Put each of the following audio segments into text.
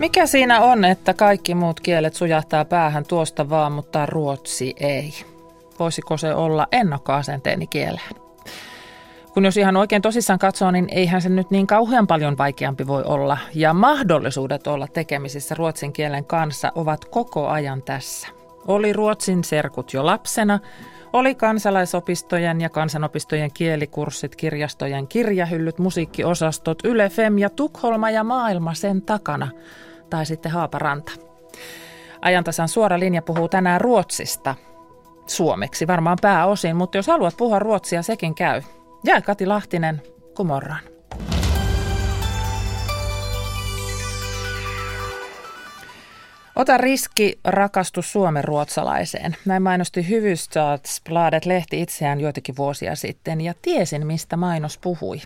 Mikä siinä on, että kaikki muut kielet sujahtaa päähän tuosta vaan, mutta ruotsi ei? Voisiko se olla ennakkoasenteeni kieleen? Kun jos ihan oikein tosissaan katsoo, niin eihän se nyt niin kauhean paljon vaikeampi voi olla. Ja mahdollisuudet olla tekemisissä ruotsin kielen kanssa ovat koko ajan tässä. Oli ruotsin serkut jo lapsena, oli kansalaisopistojen ja kansanopistojen kielikurssit, kirjastojen kirjahyllyt, musiikkiosastot, Yle Fem ja Tukholma ja maailma sen takana – tai sitten Haaparanta. Ajantasan suora linja puhuu tänään Ruotsista suomeksi, varmaan pääosin, mutta jos haluat puhua ruotsia, sekin käy. Jää Kati Lahtinen, kumorran. Ota riski, rakastu suomen ruotsalaiseen. Näin mainosti Hyvystadsbladet lehti itseään joitakin vuosia sitten ja tiesin, mistä mainos puhui.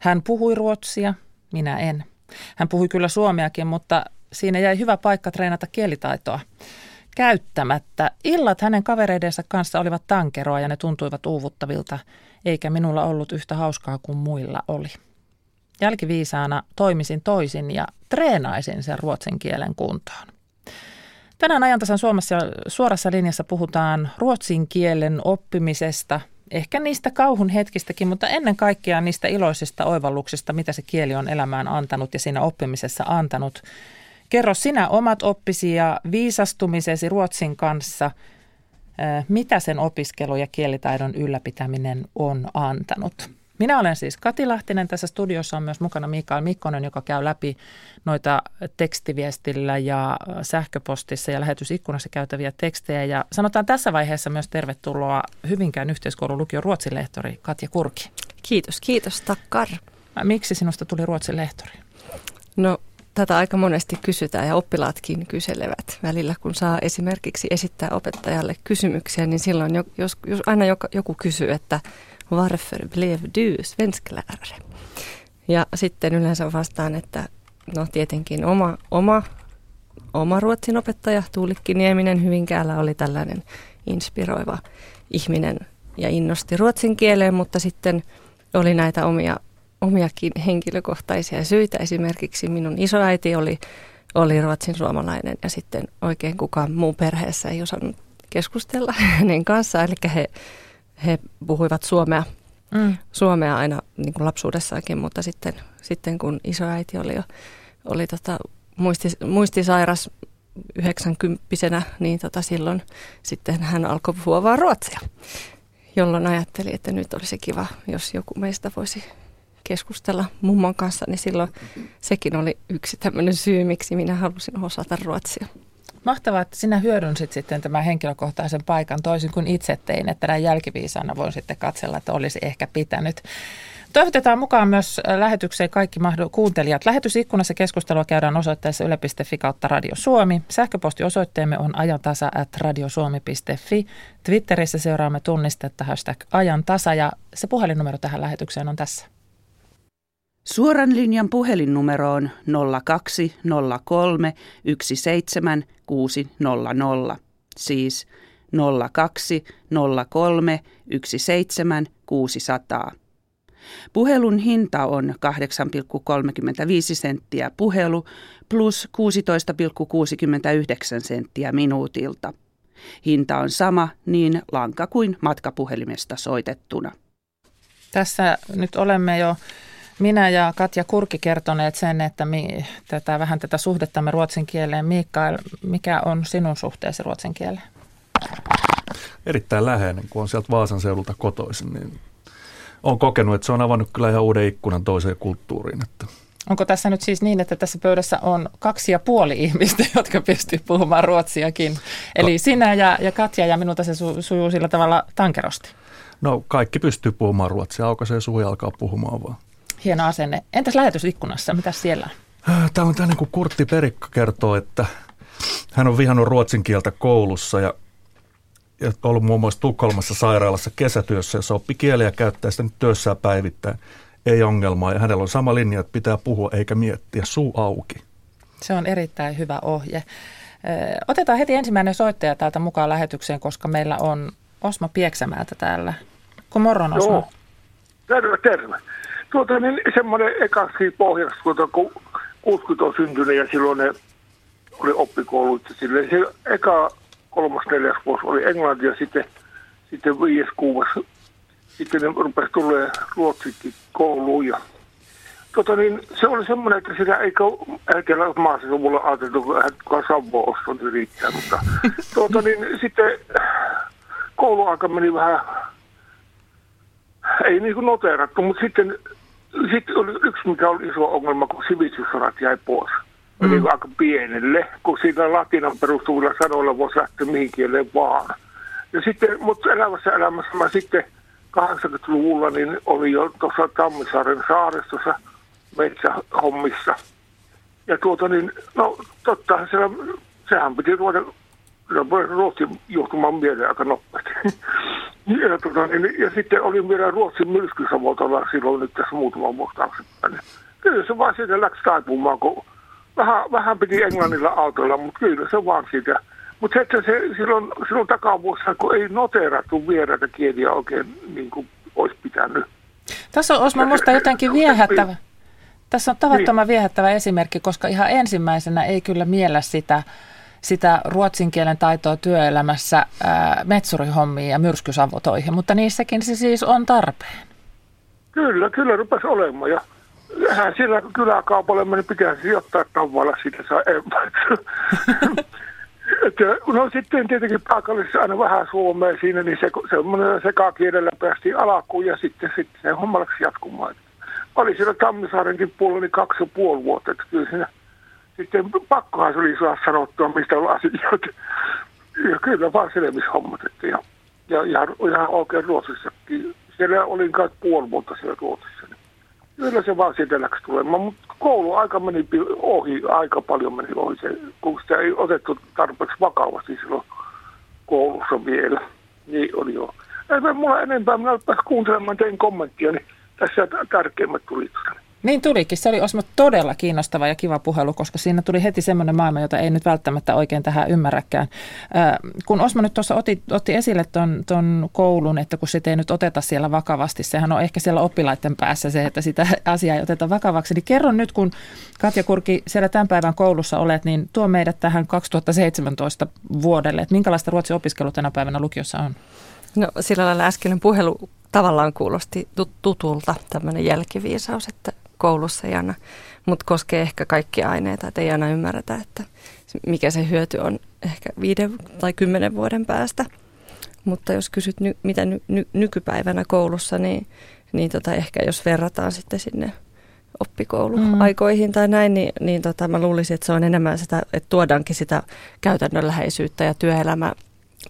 Hän puhui ruotsia, minä en. Hän puhui kyllä suomeakin, mutta siinä jäi hyvä paikka treenata kielitaitoa käyttämättä. Illat hänen kavereidensa kanssa olivat tankeroa ja ne tuntuivat uuvuttavilta, eikä minulla ollut yhtä hauskaa kuin muilla oli. Jälkiviisaana toimisin toisin ja treenaisin sen ruotsin kielen kuntoon. Tänään ajantasan Suomessa suorassa linjassa puhutaan ruotsin kielen oppimisesta, ehkä niistä kauhun hetkistäkin, mutta ennen kaikkea niistä iloisista oivalluksista, mitä se kieli on elämään antanut ja siinä oppimisessa antanut – Kerro sinä omat oppisi ja viisastumisesi Ruotsin kanssa, mitä sen opiskelu ja kielitaidon ylläpitäminen on antanut. Minä olen siis Kati Lahtinen. Tässä studiossa on myös mukana Mikael Mikkonen, joka käy läpi noita tekstiviestillä ja sähköpostissa ja lähetysikkunassa käytäviä tekstejä. Ja sanotaan tässä vaiheessa myös tervetuloa Hyvinkään yhteiskoulun lukion ruotsin lehtori Katja Kurki. Kiitos, kiitos, takkar. Miksi sinusta tuli ruotsin lehtori? No tätä aika monesti kysytään ja oppilaatkin kyselevät välillä, kun saa esimerkiksi esittää opettajalle kysymyksiä, niin silloin jos, jos aina joku kysyy, että varför blev du svensklärare? Ja sitten yleensä vastaan, että no tietenkin oma, oma, oma ruotsin opettaja Tuulikki Nieminen Hyvinkäällä oli tällainen inspiroiva ihminen ja innosti ruotsin kieleen, mutta sitten oli näitä omia omiakin henkilökohtaisia syitä. Esimerkiksi minun isoäiti oli, oli ruotsin suomalainen ja sitten oikein kukaan muu perheessä ei osannut keskustella hänen kanssaan. Eli he, he puhuivat suomea, mm. suomea aina niin kuin lapsuudessaankin, mutta sitten, sitten kun isoäiti oli jo oli tota, muisti, muistisairas 90 niin tota silloin sitten hän alkoi puhua vaan ruotsia, jolloin ajatteli, että nyt olisi kiva, jos joku meistä voisi keskustella mummon kanssa, niin silloin sekin oli yksi tämmöinen syy, miksi minä halusin osata ruotsia. Mahtavaa, että sinä hyödynsit sitten tämän henkilökohtaisen paikan toisin kuin itse tein, että näin jälkiviisaana voin sitten katsella, että olisi ehkä pitänyt. Toivotetaan mukaan myös lähetykseen kaikki mahdoll- kuuntelijat. Lähetysikkunassa keskustelua käydään osoitteessa yle.fi kautta Radio Suomi. Sähköpostiosoitteemme on ajantasa at radiosuomi.fi. Twitterissä seuraamme tunnistetta hashtag ajantasa ja se puhelinnumero tähän lähetykseen on tässä. Suoran linjan puhelinnumero on 0203 17600, siis 0203 17600. Puhelun hinta on 8,35 senttiä puhelu plus 16,69 senttiä minuutilta. Hinta on sama niin lanka kuin matkapuhelimesta soitettuna. Tässä nyt olemme jo minä ja Katja Kurki kertoneet sen, että mi, tätä, vähän tätä suhdettamme ruotsin kieleen. Mikael, mikä on sinun suhteesi ruotsin kieleen? Erittäin läheinen, kun on sieltä Vaasan seudulta kotoisin, niin olen kokenut, että se on avannut kyllä ihan uuden ikkunan toiseen kulttuuriin. Että Onko tässä nyt siis niin, että tässä pöydässä on kaksi ja puoli ihmistä, jotka pystyy puhumaan ruotsiakin? Eli Ka- sinä ja, ja Katja ja minulta se su, sujuu sillä tavalla tankerosti. No kaikki pystyy puhumaan ruotsia, aukaisee ja alkaa puhumaan vaan. Hieno asenne. Entäs lähetysikkunassa, mitä siellä on? Äh, Tämä on tämmöinen kuin Kurtti Perikka kertoo, että hän on vihannut ruotsin kieltä koulussa ja, ja ollut muun muassa Tukholmassa sairaalassa kesätyössä, jossa oppi kieliä ja käyttää sitä nyt työssään päivittäin. Ei ongelmaa ja hänellä on sama linja, että pitää puhua eikä miettiä, suu auki. Se on erittäin hyvä ohje. Otetaan heti ensimmäinen soittaja täältä mukaan lähetykseen, koska meillä on Osmo Pieksämäältä täällä. Kumorron Osmo. Joo. Terve, terve. Tuota, niin semmoinen ekaksi pohjaksi, tuota, kun 60 on syntynyt ja silloin ne oli oppikoulut. Sille se eka kolmas, neljäs vuosi oli englanti ja sitten, sitten viides, kuudes, sitten ne rupesi tulee ruotsikin kouluun ja tota niin, se oli semmoinen, että sitä ei älkää maassa mulle ajateltu, että kukaan Savo oston niin riittää, mutta tuota niin, sitten kouluaika meni vähän, ei niin kuin noteerattu, mutta sitten, sitten oli yksi, mikä oli iso ongelma, kun sivistyssanat jäi pois. Mm. Niin aika pienelle, kun siinä latinan perustuvilla sanoilla voisi lähteä mihin kieleen vaan. Ja sitten, mutta elävässä elämässä mä sitten 80-luvulla niin oli jo tuossa Tammisaaren saaristossa metsähommissa. Ja tuota niin, no totta, siellä, sehän piti ruveta Ruotsin johtumaan mieleen aika nopeasti. ja, tuota, niin, ja sitten oli vielä Ruotsin myrskysavoltalla silloin nyt tässä muutama vuosi taaksepäin. Kyllä se vaan siitä läksi taipumaan, kun vähän, vähän piti Englannilla autoilla, mutta kyllä se vaan siitä. Mutta se, että se silloin, silloin takavuosina, kun ei noteerattu vieraita kieliä oikein niin kuin olisi pitänyt. Tässä on Osmo minusta jotenkin viehättävä. Tässä on tavattoman niin. viehättävä esimerkki, koska ihan ensimmäisenä ei kyllä miellä sitä, sitä ruotsin kielen taitoa työelämässä ää, metsurihommiin ja myrskysavotoihin, mutta niissäkin se siis on tarpeen. Kyllä, kyllä rupesi olemaan ja hän siellä kyläkaupalle meni, pitäisi sijoittaa tavalla siitä saa no sitten tietenkin paikallisessa aina vähän suomea siinä, niin se, semmoinen sekakielellä päästiin alkuun ja sitten, sitten se homma jatkumaan. Oli siellä Tammisaarenkin puolella niin kaksi ja puoli vuotta, että kyllä siinä sitten pakkohan se oli saa sanottua, mistä on asioita. Ja kyllä vaan selvishommat, ja, ja, ja ihan oikein Ruotsissakin. Siellä olin kai puoli vuotta siellä Ruotsissa. Kyllä se vaan siitä läksi tulemaan, mutta kouluaika meni ohi, aika paljon meni ohi se, kun sitä ei otettu tarpeeksi vakavasti silloin koulussa vielä. Niin oli jo. Ei mulla enempää, minä pääsin kuuntelemaan tein kommenttia, niin tässä tärkeimmät tuli niin tulikin. Se oli Osmo todella kiinnostava ja kiva puhelu, koska siinä tuli heti semmoinen maailma, jota ei nyt välttämättä oikein tähän ymmärräkään. kun Osmo nyt tuossa otti, otti esille ton, ton koulun, että kun sitä ei nyt oteta siellä vakavasti, sehän on ehkä siellä oppilaiden päässä se, että sitä asiaa ei oteta vakavaksi. Niin kerron nyt, kun Katja Kurki siellä tämän päivän koulussa olet, niin tuo meidät tähän 2017 vuodelle, että minkälaista ruotsin opiskelu tänä päivänä lukiossa on? No sillä lailla äskeinen puhelu tavallaan kuulosti tutulta, tämmöinen jälkiviisaus, että koulussa ei aina, mutta koskee ehkä kaikkia aineita, että ei aina ymmärretä, että mikä se hyöty on ehkä viiden tai kymmenen vuoden päästä. Mutta jos kysyt, ny, mitä ny, ny, nykypäivänä koulussa, niin, niin tota, ehkä jos verrataan sitten sinne oppikouluaikoihin mm. tai näin, niin, niin tota, mä luulisin, että se on enemmän sitä, että tuodaankin sitä käytännönläheisyyttä ja työelämä,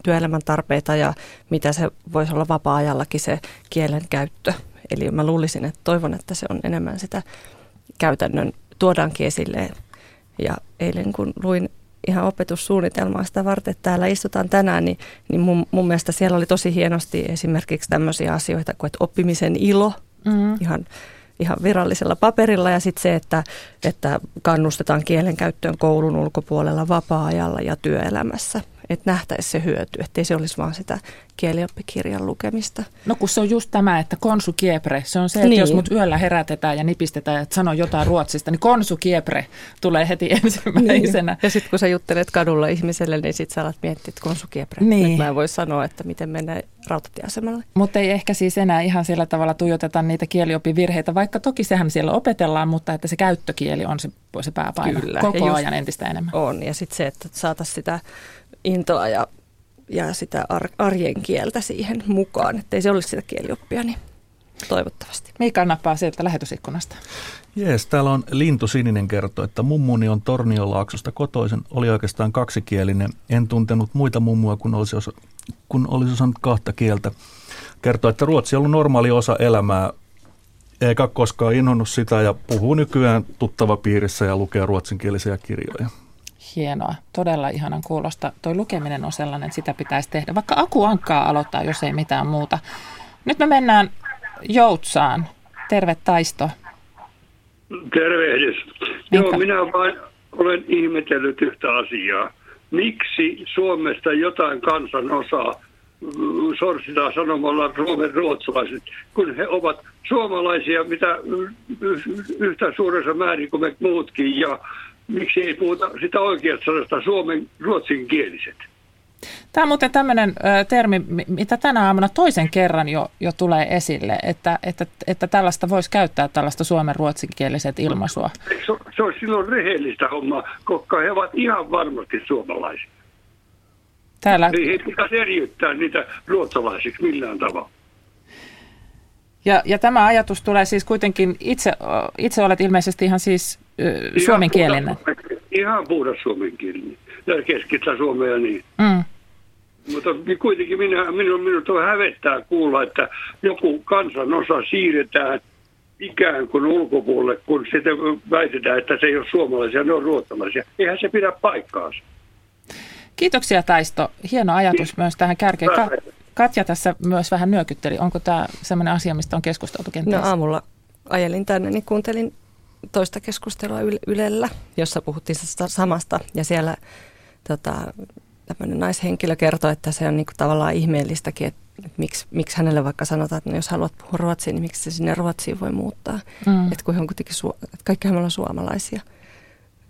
työelämän tarpeita ja mitä se voisi olla vapaa-ajallakin se kielen käyttö. Eli mä luulisin, että toivon, että se on enemmän sitä käytännön tuodaankin esille. Ja eilen kun luin ihan opetussuunnitelmaa sitä varten, että täällä istutaan tänään, niin, niin mun, mun mielestä siellä oli tosi hienosti esimerkiksi tämmöisiä asioita kuin että oppimisen ilo, mm-hmm. ihan, ihan virallisella paperilla ja sitten se, että, että kannustetaan kielen käyttöön koulun ulkopuolella vapaa-ajalla ja työelämässä että nähtäisi se hyöty, ettei se olisi vaan sitä kielioppikirjan lukemista. No kun se on just tämä, että konsu kiepre, se on se, että niin. jos mut yöllä herätetään ja nipistetään, että sanoo jotain ruotsista, niin konsu kiepre tulee heti ensimmäisenä. Niin. Ja sitten kun sä juttelet kadulla ihmiselle, niin sitten sä alat miettiä, että konsu kiepre. Niin. Nyt mä en voi sanoa, että miten mennään rautatieasemalle. Mutta ei ehkä siis enää ihan sillä tavalla tuijoteta niitä kielioppivirheitä, vaikka toki sehän siellä opetellaan, mutta että se käyttökieli on se, se pääpaino Kyllä. koko ajan entistä enemmän. On, ja sitten se, että saataisiin sitä intoa ja, ja sitä ar- arjen kieltä siihen mukaan, ettei se olisi sitä kielioppia, niin toivottavasti. Mikä nappaa sieltä lähetysikkunasta? Jees, täällä on Lintu Sininen kertoo, että mummuni on Torniolaaksosta kotoisen, oli oikeastaan kaksikielinen. En tuntenut muita mummua, kun olisi, osa, kun olisi osannut kahta kieltä. Kertoo, että ruotsi on ollut normaali osa elämää, eikä koskaan inhonnut sitä ja puhuu nykyään tuttava piirissä ja lukee ruotsinkielisiä kirjoja. Hienoa, todella ihanan kuulosta. Toi lukeminen on sellainen, sitä pitäisi tehdä. Vaikka Aku Ankkaa aloittaa, jos ei mitään muuta. Nyt me mennään Joutsaan. Terve Taisto. Tervehdys. Joo, minä vain olen ihmetellyt yhtä asiaa. Miksi Suomesta jotain kansanosaa sorsitaan sanomalla Suomen ruotsalaiset, kun he ovat suomalaisia mitä yhtä suuressa määrin kuin me muutkin ja miksi ei puhuta sitä oikeasta sanasta suomen, ruotsinkieliset? Tämä on muuten tämmöinen termi, mitä tänä aamuna toisen kerran jo, jo tulee esille, että, että, että tällaista voisi käyttää tällaista suomen ruotsinkieliset ilmaisua. Se, se on silloin rehellistä hommaa, koska he ovat ihan varmasti suomalaisia. Täällä... Ei he pitäisi eriyttää niitä ruotsalaisiksi millään tavalla. Ja, ja tämä ajatus tulee siis kuitenkin, itse, itse olet ilmeisesti ihan siis ihan suomenkielinen. Puhdas, ihan puhdas suomenkielinen. Ja keskittä Suomea niin. Mm. Mutta kuitenkin minä, minun, minut on hävettää kuulla, että joku kansanosa siirretään ikään kuin ulkopuolelle, kun sitten väitetään, että se ei ole suomalaisia, ne on ruotsalaisia. Eihän se pidä paikkaansa. Kiitoksia Taisto. Hieno ajatus myös tähän kärkeen. Ka- Katja tässä myös vähän nyökytteli. Onko tämä sellainen asia, mistä on keskusteltu kenties? No aamulla ajelin tänne, niin kuuntelin toista keskustelua Ylellä, jossa puhuttiin samasta. Ja siellä tota, tämmöinen naishenkilö kertoi, että se on niinku tavallaan ihmeellistäkin, että, miksi, miksi hänelle vaikka sanotaan, että no jos haluat puhua ruotsia, niin miksi se sinne Ruotsiin voi muuttaa. Mm. Että kun he on kuitenkin, että kaikki me ollaan suomalaisia.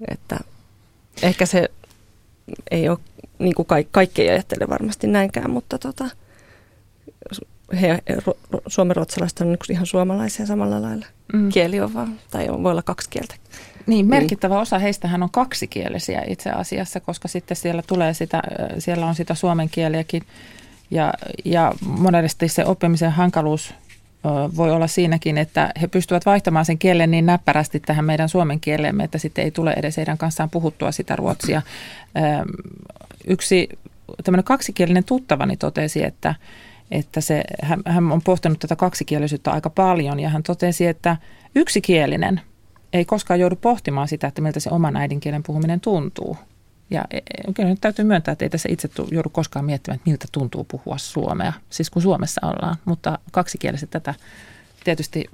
Että ehkä se ei ole, niin kuin kaikki, kaikki ei ajattele varmasti näinkään, mutta tota, he, suomenruotsalaiset on ihan suomalaisia samalla lailla. Mm. Kieli on vaan, tai on, voi olla kaksi kieltä. Niin, merkittävä niin. osa heistähän on kaksikielisiä itse asiassa, koska sitten siellä tulee sitä, siellä on sitä suomen kieliäkin. Ja, ja monesti se oppimisen hankaluus voi olla siinäkin, että he pystyvät vaihtamaan sen kielen niin näppärästi tähän meidän suomen kielemme, että sitten ei tule edes heidän kanssaan puhuttua sitä ruotsia. Yksi tämmöinen kaksikielinen tuttavani totesi, että, että se, hän, hän on pohtinut tätä kaksikielisyyttä aika paljon ja hän totesi, että yksikielinen ei koskaan joudu pohtimaan sitä, että miltä se oman äidinkielen puhuminen tuntuu. Ja e, e, kyllä nyt täytyy myöntää, että ei tässä itse joudu koskaan miettimään, että miltä tuntuu puhua suomea, siis kun Suomessa ollaan. Mutta kaksikieliset tätä tietysti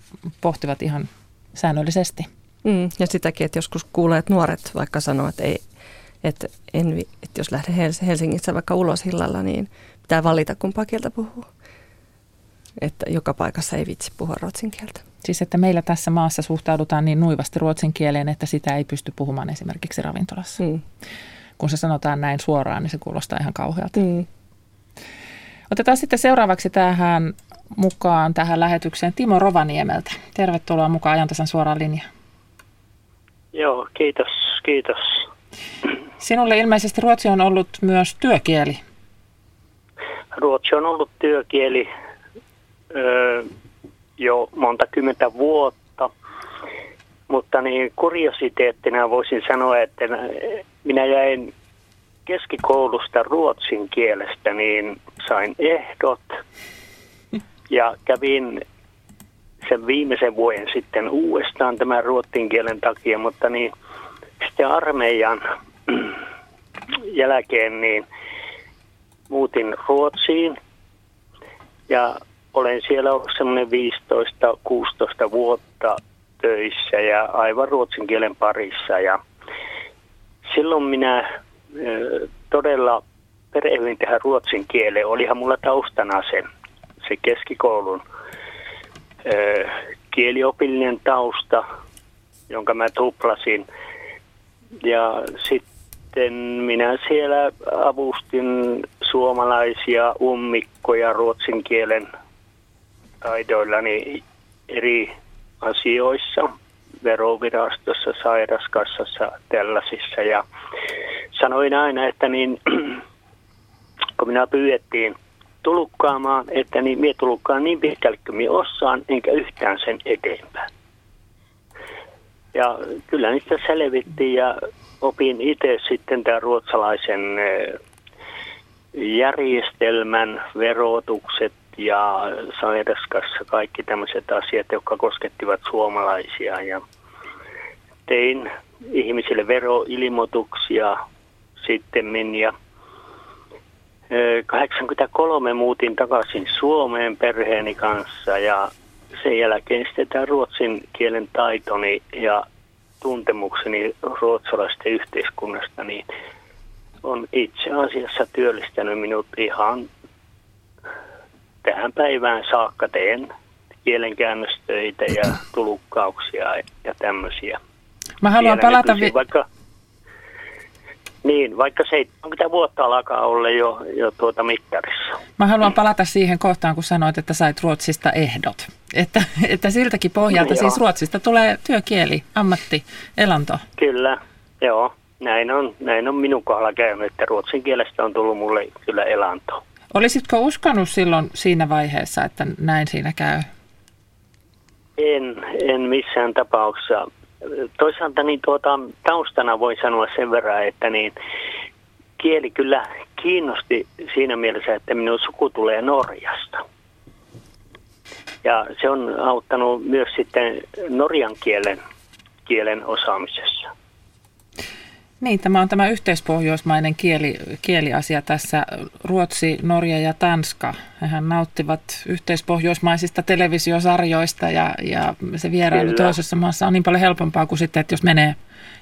pohtivat ihan säännöllisesti. Mm, ja sitäkin, että joskus kuulee, että nuoret vaikka sanoo, että, ei, että, en, että jos lähden Helsingissä vaikka ulos hillalla, niin pitää valita kumpaa kieltä puhuu. Että joka paikassa ei vitsi puhua ruotsin kieltä. Siis että meillä tässä maassa suhtaudutaan niin nuivasti ruotsin kieleen, että sitä ei pysty puhumaan esimerkiksi ravintolassa. Mm. Kun se sanotaan näin suoraan, niin se kuulostaa ihan kauhealta. Mm. Otetaan sitten seuraavaksi tähän mukaan tähän lähetykseen Timo Rovaniemeltä. Tervetuloa mukaan ajantasan suoraan linjaan. Joo, kiitos, kiitos. Sinulle ilmeisesti ruotsi on ollut myös työkieli. Ruotsi on ollut työkieli öö, jo monta kymmentä vuotta. Mutta niin kuriositeettina voisin sanoa, että minä jäin keskikoulusta ruotsin kielestä, niin sain ehdot ja kävin sen viimeisen vuoden sitten uudestaan tämän ruotsin kielen takia, mutta niin sitten armeijan jälkeen niin muutin Ruotsiin ja olen siellä ollut semmoinen 15-16 vuotta töissä ja aivan ruotsin kielen parissa. Ja silloin minä todella perehdyin tähän ruotsin kieleen. Olihan mulla taustana se, se keskikoulun kieliopillinen tausta, jonka mä tuplasin. Ja sitten minä siellä avustin suomalaisia ummikkoja ruotsin kielen taidoillani eri asioissa, verovirastossa, sairaskassassa, tällaisissa. Ja sanoin aina, että niin, kun minä pyydettiin tulukkaamaan, että niin minä tulukkaan niin pitkälle kuin minä osaan, enkä yhtään sen eteenpäin. Ja kyllä niistä selvittiin ja opin itse sitten tämän ruotsalaisen eh, järjestelmän, verotukset, ja sairaskassa, kaikki tämmöiset asiat, jotka koskettivat suomalaisia. Ja tein ihmisille veroilmoituksia sitten ja 83 muutin takaisin Suomeen perheeni kanssa ja sen jälkeen sitten tämä ruotsin kielen taitoni ja tuntemukseni ruotsalaisten yhteiskunnasta niin on itse asiassa työllistänyt minut ihan tähän päivään saakka teen kielenkäännöstöitä ja tulukkauksia ja tämmöisiä. Mä haluan palata, vi- vaikka... Niin, vaikka 70 vuotta alkaa olla jo, jo tuota mittarissa. Mä haluan palata siihen kohtaan, kun sanoit, että sait Ruotsista ehdot. Että, että siltäkin pohjalta siis Ruotsista tulee työkieli, ammatti, elanto. Kyllä, joo. Näin on, näin on minun kohdalla käynyt, että ruotsin kielestä on tullut mulle kyllä elanto. Olisitko uskonut silloin siinä vaiheessa, että näin siinä käy? En, en missään tapauksessa. Toisaalta niin tuota, taustana voi sanoa sen verran, että niin kieli kyllä kiinnosti siinä mielessä, että minun suku tulee Norjasta. Ja se on auttanut myös sitten norjan kielen, kielen osaamisessa. Niin, tämä on tämä yhteispohjoismainen kieli, kieliasia tässä. Ruotsi, Norja ja Tanska, hehän nauttivat yhteispohjoismaisista televisiosarjoista ja, ja se vierailu Kyllä. toisessa maassa on niin paljon helpompaa kuin sitten, että jos menee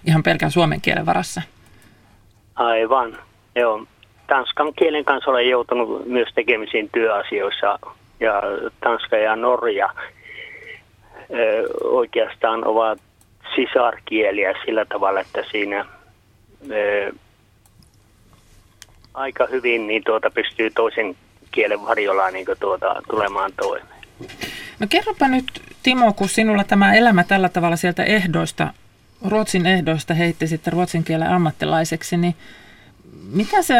ihan pelkän suomen kielen varassa. Aivan, joo. Tanskan kielen kanssa olen joutunut myös tekemisiin työasioissa ja Tanska ja Norja ö, oikeastaan ovat sisarkieliä sillä tavalla, että siinä – aika hyvin niin tuota pystyy toisen kielen varjolla niin tuota, tulemaan toimeen. No kerropa nyt Timo, kun sinulla tämä elämä tällä tavalla sieltä ehdoista, Ruotsin ehdoista heitti sitten ruotsin kielen ammattilaiseksi, niin mitä se,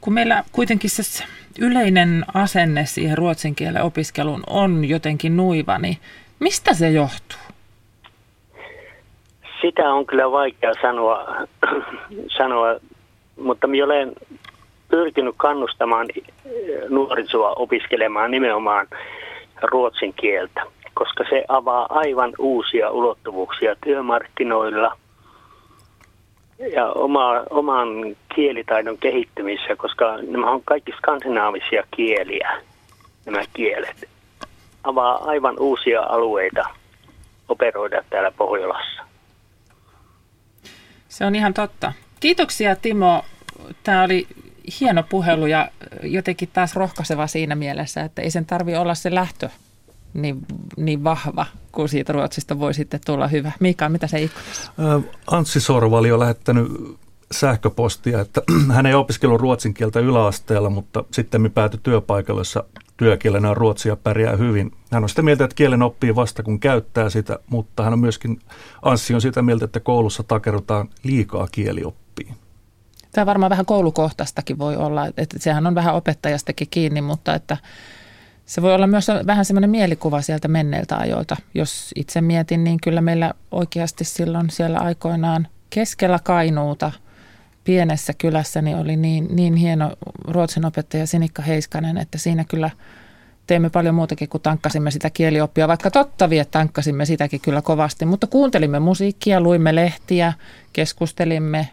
kun meillä kuitenkin se yleinen asenne siihen ruotsin kielen opiskeluun on jotenkin nuiva, niin mistä se johtuu? Sitä on kyllä vaikea sanoa, sanoa mutta minä olen pyrkinyt kannustamaan nuorisoa opiskelemaan nimenomaan ruotsin kieltä, koska se avaa aivan uusia ulottuvuuksia työmarkkinoilla ja oma, oman kielitaidon kehittymisessä, koska nämä on kaikki skandinaavisia kieliä, nämä kielet. Avaa aivan uusia alueita operoida täällä Pohjolassa. Se on ihan totta. Kiitoksia Timo. Tämä oli hieno puhelu ja jotenkin taas rohkaiseva siinä mielessä, että ei sen tarvi olla se lähtö niin, niin vahva, kun siitä Ruotsista voi sitten tulla hyvä. Mika, mitä se ikkunassa? Anssi Sorvali on lähettänyt sähköpostia, että hän ei opiskellut ruotsin kieltä yläasteella, mutta sitten päätyi työpaikalle, jossa työkielenä on ruotsia pärjää hyvin. Hän on sitä mieltä, että kielen oppii vasta kun käyttää sitä, mutta hän on myöskin, Anssi on sitä mieltä, että koulussa takerutaan liikaa kielioppiin. Tämä varmaan vähän koulukohtaistakin voi olla, että sehän on vähän opettajastakin kiinni, mutta että se voi olla myös vähän semmoinen mielikuva sieltä menneiltä ajoilta. Jos itse mietin, niin kyllä meillä oikeasti silloin siellä aikoinaan keskellä Kainuuta – pienessä kylässä niin oli niin, niin hieno ruotsin opettaja Sinikka Heiskanen, että siinä kyllä teimme paljon muutakin kuin tankkasimme sitä kielioppia, vaikka totta vie tankkasimme sitäkin kyllä kovasti, mutta kuuntelimme musiikkia, luimme lehtiä, keskustelimme,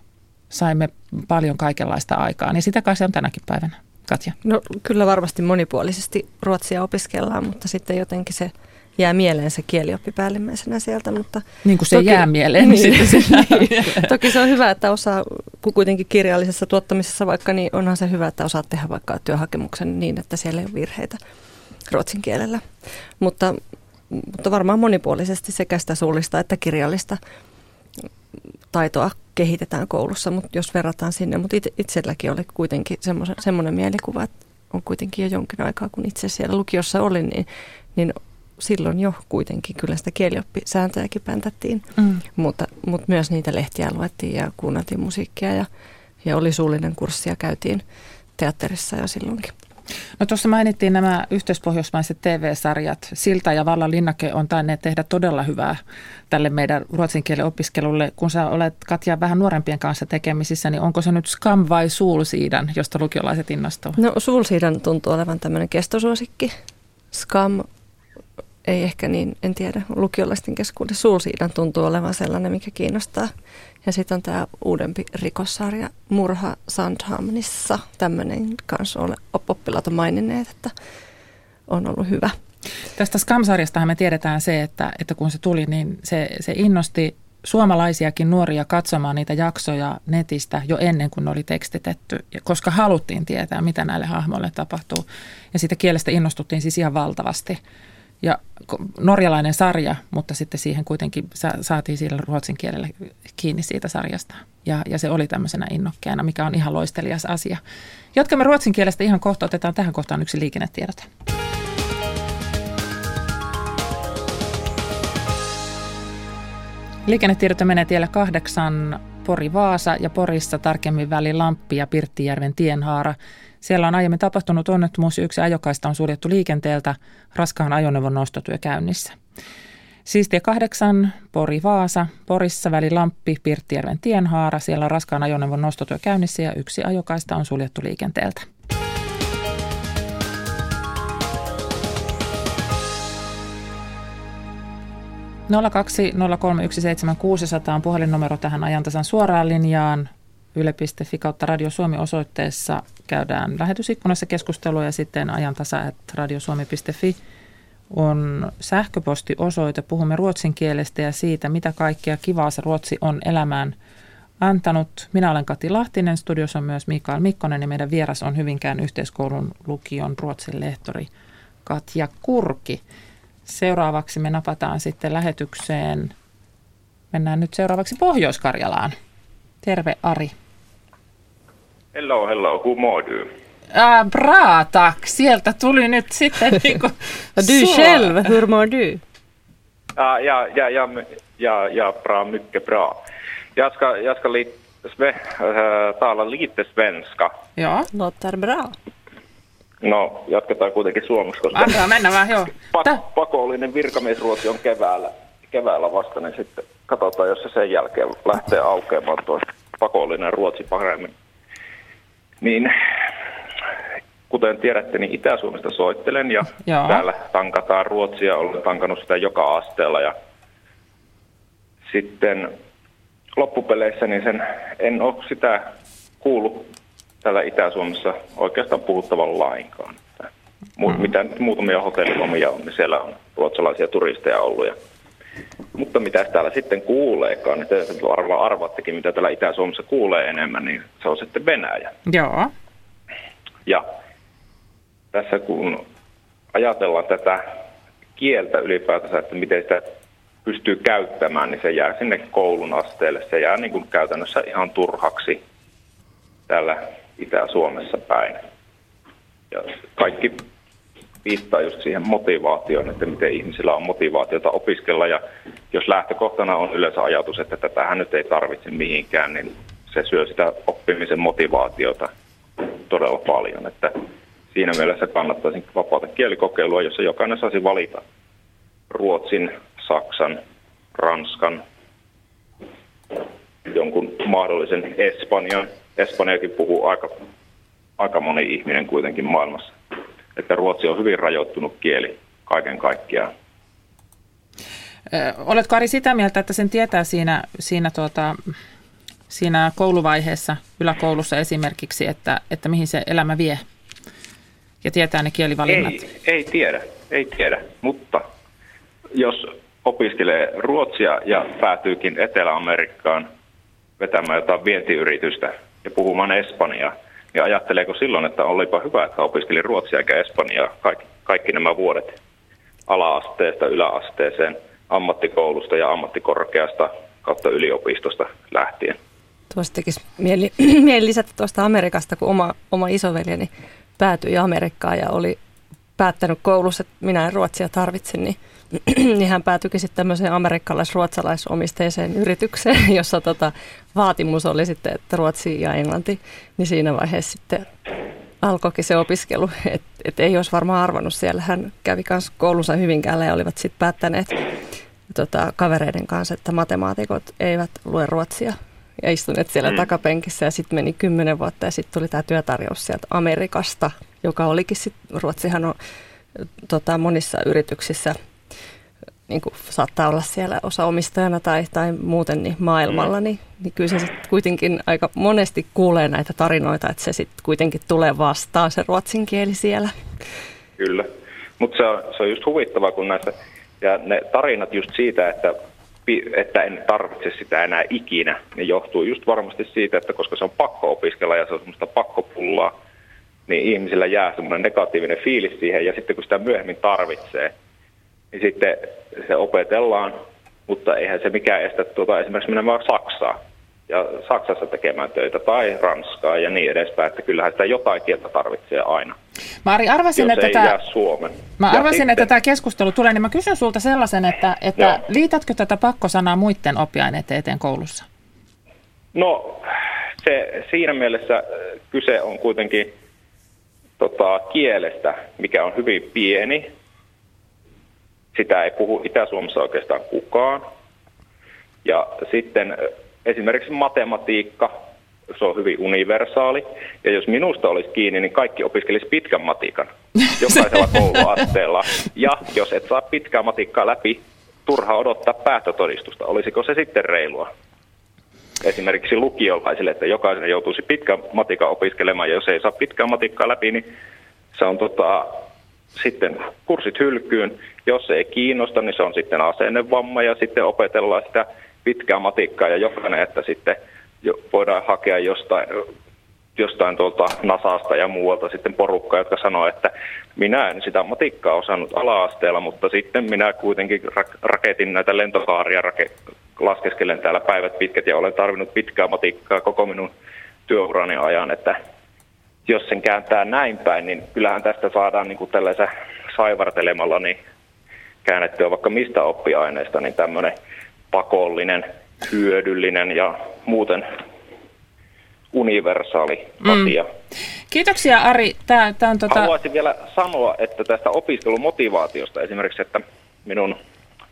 saimme paljon kaikenlaista aikaa, niin sitä kai se on tänäkin päivänä. Katja. No kyllä varmasti monipuolisesti ruotsia opiskellaan, mutta sitten jotenkin se – jää mieleen se kielioppi päällimmäisenä sieltä. Mutta niin kuin se toki, jää mieleen. Niin, niin. toki se on hyvä, että osaa, kun kuitenkin kirjallisessa tuottamisessa vaikka, niin onhan se hyvä, että osaat tehdä vaikka työhakemuksen niin, että siellä ei ole virheitä ruotsin kielellä. Mutta, mutta varmaan monipuolisesti sekä sitä suullista että kirjallista taitoa kehitetään koulussa, mutta jos verrataan sinne, mutta itselläkin oli kuitenkin semmoinen mielikuva, että on kuitenkin jo jonkin aikaa, kun itse siellä lukiossa olin, niin, niin silloin jo kuitenkin kyllä sitä kielioppisääntöjäkin päntättiin, mm. mutta, mutta myös niitä lehtiä luettiin ja kuunneltiin musiikkia ja, ja oli suullinen kurssi ja käytiin teatterissa jo silloinkin. No tuossa mainittiin nämä yhteispohjoismaiset TV-sarjat. Silta ja Valla Linnake on tainneet tehdä todella hyvää tälle meidän ruotsin kielen opiskelulle. Kun sä olet Katja vähän nuorempien kanssa tekemisissä, niin onko se nyt Skam vai Suulsiidan, josta lukiolaiset innostuvat? No Suulsiidan tuntuu olevan tämmöinen kestosuosikki. Skam ei ehkä niin, en tiedä, lukiolaisten keskuudessa Sulsiidan tuntuu olevan sellainen, mikä kiinnostaa. Ja sitten on tämä uudempi rikossarja Murha Sandhamnissa, tämmöinen kanssa ole, oppilaat maininneet, että on ollut hyvä. Tästä Skam-sarjastahan me tiedetään se, että, että kun se tuli, niin se, se innosti suomalaisiakin nuoria katsomaan niitä jaksoja netistä jo ennen kuin ne oli tekstitetty, koska haluttiin tietää, mitä näille hahmoille tapahtuu. Ja siitä kielestä innostuttiin siis ihan valtavasti. Ja norjalainen sarja, mutta sitten siihen kuitenkin saatiin sillä ruotsin kielellä kiinni siitä sarjasta. Ja, ja se oli tämmöisenä innokkeena, mikä on ihan loistelias asia. Jatkamme ruotsin kielestä ihan kohta. Otetaan tähän kohtaan yksi liikennetiedote. Liikennetiedote menee tiellä kahdeksan Pori-Vaasa ja Porissa tarkemmin väli Lamppi ja Pirttijärven tienhaara. Siellä on aiemmin tapahtunut onnettomuus yksi ajokaista on suljettu liikenteeltä raskaan ajoneuvon nostotyö käynnissä. Siis tie 8, Pori-Vaasa, Porissa väli Lamppi, Pirttijärven tienhaara. Siellä on raskaan ajoneuvon nostotyö käynnissä ja yksi ajokaista on suljettu liikenteeltä. On puhelinnumero tähän ajantasan suoraan linjaan. Yle.fi kautta Radio Suomi osoitteessa käydään lähetysikkunassa keskustelua ja sitten ajantasa, että radiosuomi.fi on sähköpostiosoite. Puhumme ruotsin kielestä ja siitä, mitä kaikkea kivaa se ruotsi on elämään antanut. Minä olen Kati Lahtinen, studiossa on myös Mikael Mikkonen ja meidän vieras on Hyvinkään yhteiskoulun lukion ruotsin lehtori Katja Kurki. Seuraavaksi me napataan sitten lähetykseen. Mennään nyt seuraavaksi Pohjois-Karjalaan. Terve Ari. Hello, hello, hur mår du? Äh, bra tack, sieltä tuli nyt sitten niin kuin Du själv, hur mår du? Ja, ja, ja, ja, ja, ja bra, mycket bra. Jag ska, jag ska lite, sve, äh, tala lite svenska. Ja. Låter bra. No, jatketaan kuitenkin suomeksi, koska Antaa mennä vaan, joo. Pak- pakollinen virkamiesruotsi on keväällä, keväällä vasta, niin sitten katsotaan, jos se sen jälkeen lähtee aukeamaan tuo pakollinen ruotsi paremmin. Niin, kuten tiedätte, niin Itä-Suomesta soittelen ja Joo. täällä tankataan ruotsia, olen tankannut sitä joka asteella ja sitten loppupeleissä niin sen, en ole sitä kuullut täällä Itä-Suomessa oikeastaan puhuttavan lainkaan. Mm. Mitä nyt muutamia hotellilomia on, niin siellä on ruotsalaisia turisteja ollut. Ja, mutta mitä täällä sitten kuuleekaan, että arva, arvattekin, mitä täällä Itä-Suomessa kuulee enemmän, niin se on sitten Venäjä. Joo. Ja tässä kun ajatellaan tätä kieltä ylipäätänsä, että miten sitä pystyy käyttämään, niin se jää sinne koulun asteelle. Se jää niin kuin käytännössä ihan turhaksi täällä Itä-Suomessa päin. Ja kaikki viittaa just siihen motivaatioon, että miten ihmisillä on motivaatiota opiskella. Ja jos lähtökohtana on yleensä ajatus, että tätähän nyt ei tarvitse mihinkään, niin se syö sitä oppimisen motivaatiota todella paljon. Että siinä mielessä kannattaisi vapaata kielikokeilua, jossa jokainen saisi valita ruotsin, saksan, ranskan, jonkun mahdollisen espanjan. Espanjakin puhuu aika, aika moni ihminen kuitenkin maailmassa. Että ruotsi on hyvin rajoittunut kieli kaiken kaikkiaan. Oletko Ari sitä mieltä, että sen tietää siinä, siinä, tuota, siinä kouluvaiheessa, yläkoulussa esimerkiksi, että, että mihin se elämä vie? Ja tietää ne kielivalinnat? Ei, ei tiedä, ei tiedä, mutta jos opiskelee ruotsia ja päätyykin Etelä-Amerikkaan vetämään jotain vientiyritystä ja puhumaan espanjaa, niin ajatteleeko silloin, että olipa hyvä, että opiskeli ruotsia eikä espanjaa kaikki, kaikki nämä vuodet ala-asteesta yläasteeseen, ammattikoulusta ja ammattikorkeasta kautta yliopistosta lähtien. Tuosta tekisi mieli, mieli lisätä tuosta Amerikasta, kun oma, oma isoveljeni päätyi Amerikkaan ja oli päättänyt koulussa, että minä en ruotsia tarvitse, niin niin hän päätyikin sitten tämmöiseen amerikkalais-ruotsalaisomisteiseen yritykseen, jossa tota, vaatimus oli sitten, että ruotsi ja englanti, niin siinä vaiheessa sitten alkoikin se opiskelu, että et ei olisi varmaan arvannut siellä. Hän kävi myös koulunsa Hyvinkäällä ja olivat sitten päättäneet tota, kavereiden kanssa, että matemaatikot eivät lue ruotsia ja istuneet siellä mm. takapenkissä ja sitten meni kymmenen vuotta ja sitten tuli tämä työtarjous sieltä Amerikasta, joka olikin sitten, Ruotsihan on tota, monissa yrityksissä – niin kuin saattaa olla siellä osa omistajana tai, tai muuten niin maailmalla, mm. niin, niin kyllä se sitten kuitenkin aika monesti kuulee näitä tarinoita, että se sitten kuitenkin tulee vastaan se ruotsin kieli siellä. Kyllä, mutta se on, se on just huvittavaa, kun näissä, ja ne tarinat just siitä, että että en tarvitse sitä enää ikinä, niin johtuu just varmasti siitä, että koska se on pakko opiskella ja se on semmoista pakkopullaa, niin ihmisillä jää semmoinen negatiivinen fiilis siihen, ja sitten kun sitä myöhemmin tarvitsee, niin sitten se opetellaan, mutta eihän se mikään estä tuota, esimerkiksi menemään Saksaan ja Saksassa tekemään töitä tai Ranskaa ja niin edespäin, että kyllähän sitä jotain kieltä tarvitsee aina. Mä Ari, arvasin, että tämä, Suomen. mä arvasin, sitten- että tämä keskustelu tulee, niin mä kysyn sulta sellaisen, että, että Joo. liitätkö tätä pakkosanaa muiden oppiaineiden eteen koulussa? No, se, siinä mielessä kyse on kuitenkin tota, kielestä, mikä on hyvin pieni. Sitä ei puhu Itä-Suomessa oikeastaan kukaan. Ja sitten esimerkiksi matematiikka, se on hyvin universaali. Ja jos minusta olisi kiinni, niin kaikki opiskelisi pitkän matikan jokaisella kouluasteella. Ja jos et saa pitkää matikkaa läpi, turha odottaa päättötodistusta. Olisiko se sitten reilua? esimerkiksi lukiolaisille, että jokainen joutuisi pitkän matikan opiskelemaan, ja jos ei saa pitkää matikkaa läpi, niin se on tota, sitten kurssit hylkyyn. Jos se ei kiinnosta, niin se on sitten asennevamma, ja sitten opetellaan sitä pitkää matikkaa, ja jokainen, että sitten voidaan hakea jostain, jostain tuolta Nasasta ja muualta sitten porukkaa, jotka sanoo, että minä en sitä matikkaa osannut ala-asteella, mutta sitten minä kuitenkin rak- raketin näitä lentokaaria, laskeskelen täällä päivät pitkät ja olen tarvinnut pitkää matikkaa koko minun työurani ajan, että jos sen kääntää näin päin, niin kyllähän tästä saadaan niin kuin tällaisen saivartelemalla niin käännettyä vaikka mistä oppiaineesta, niin tämmöinen pakollinen, hyödyllinen ja muuten universaali asia. Kiitoksia Ari. Tämä, tämä on tota... Haluaisin vielä sanoa, että tästä opiskelumotivaatiosta esimerkiksi, että minun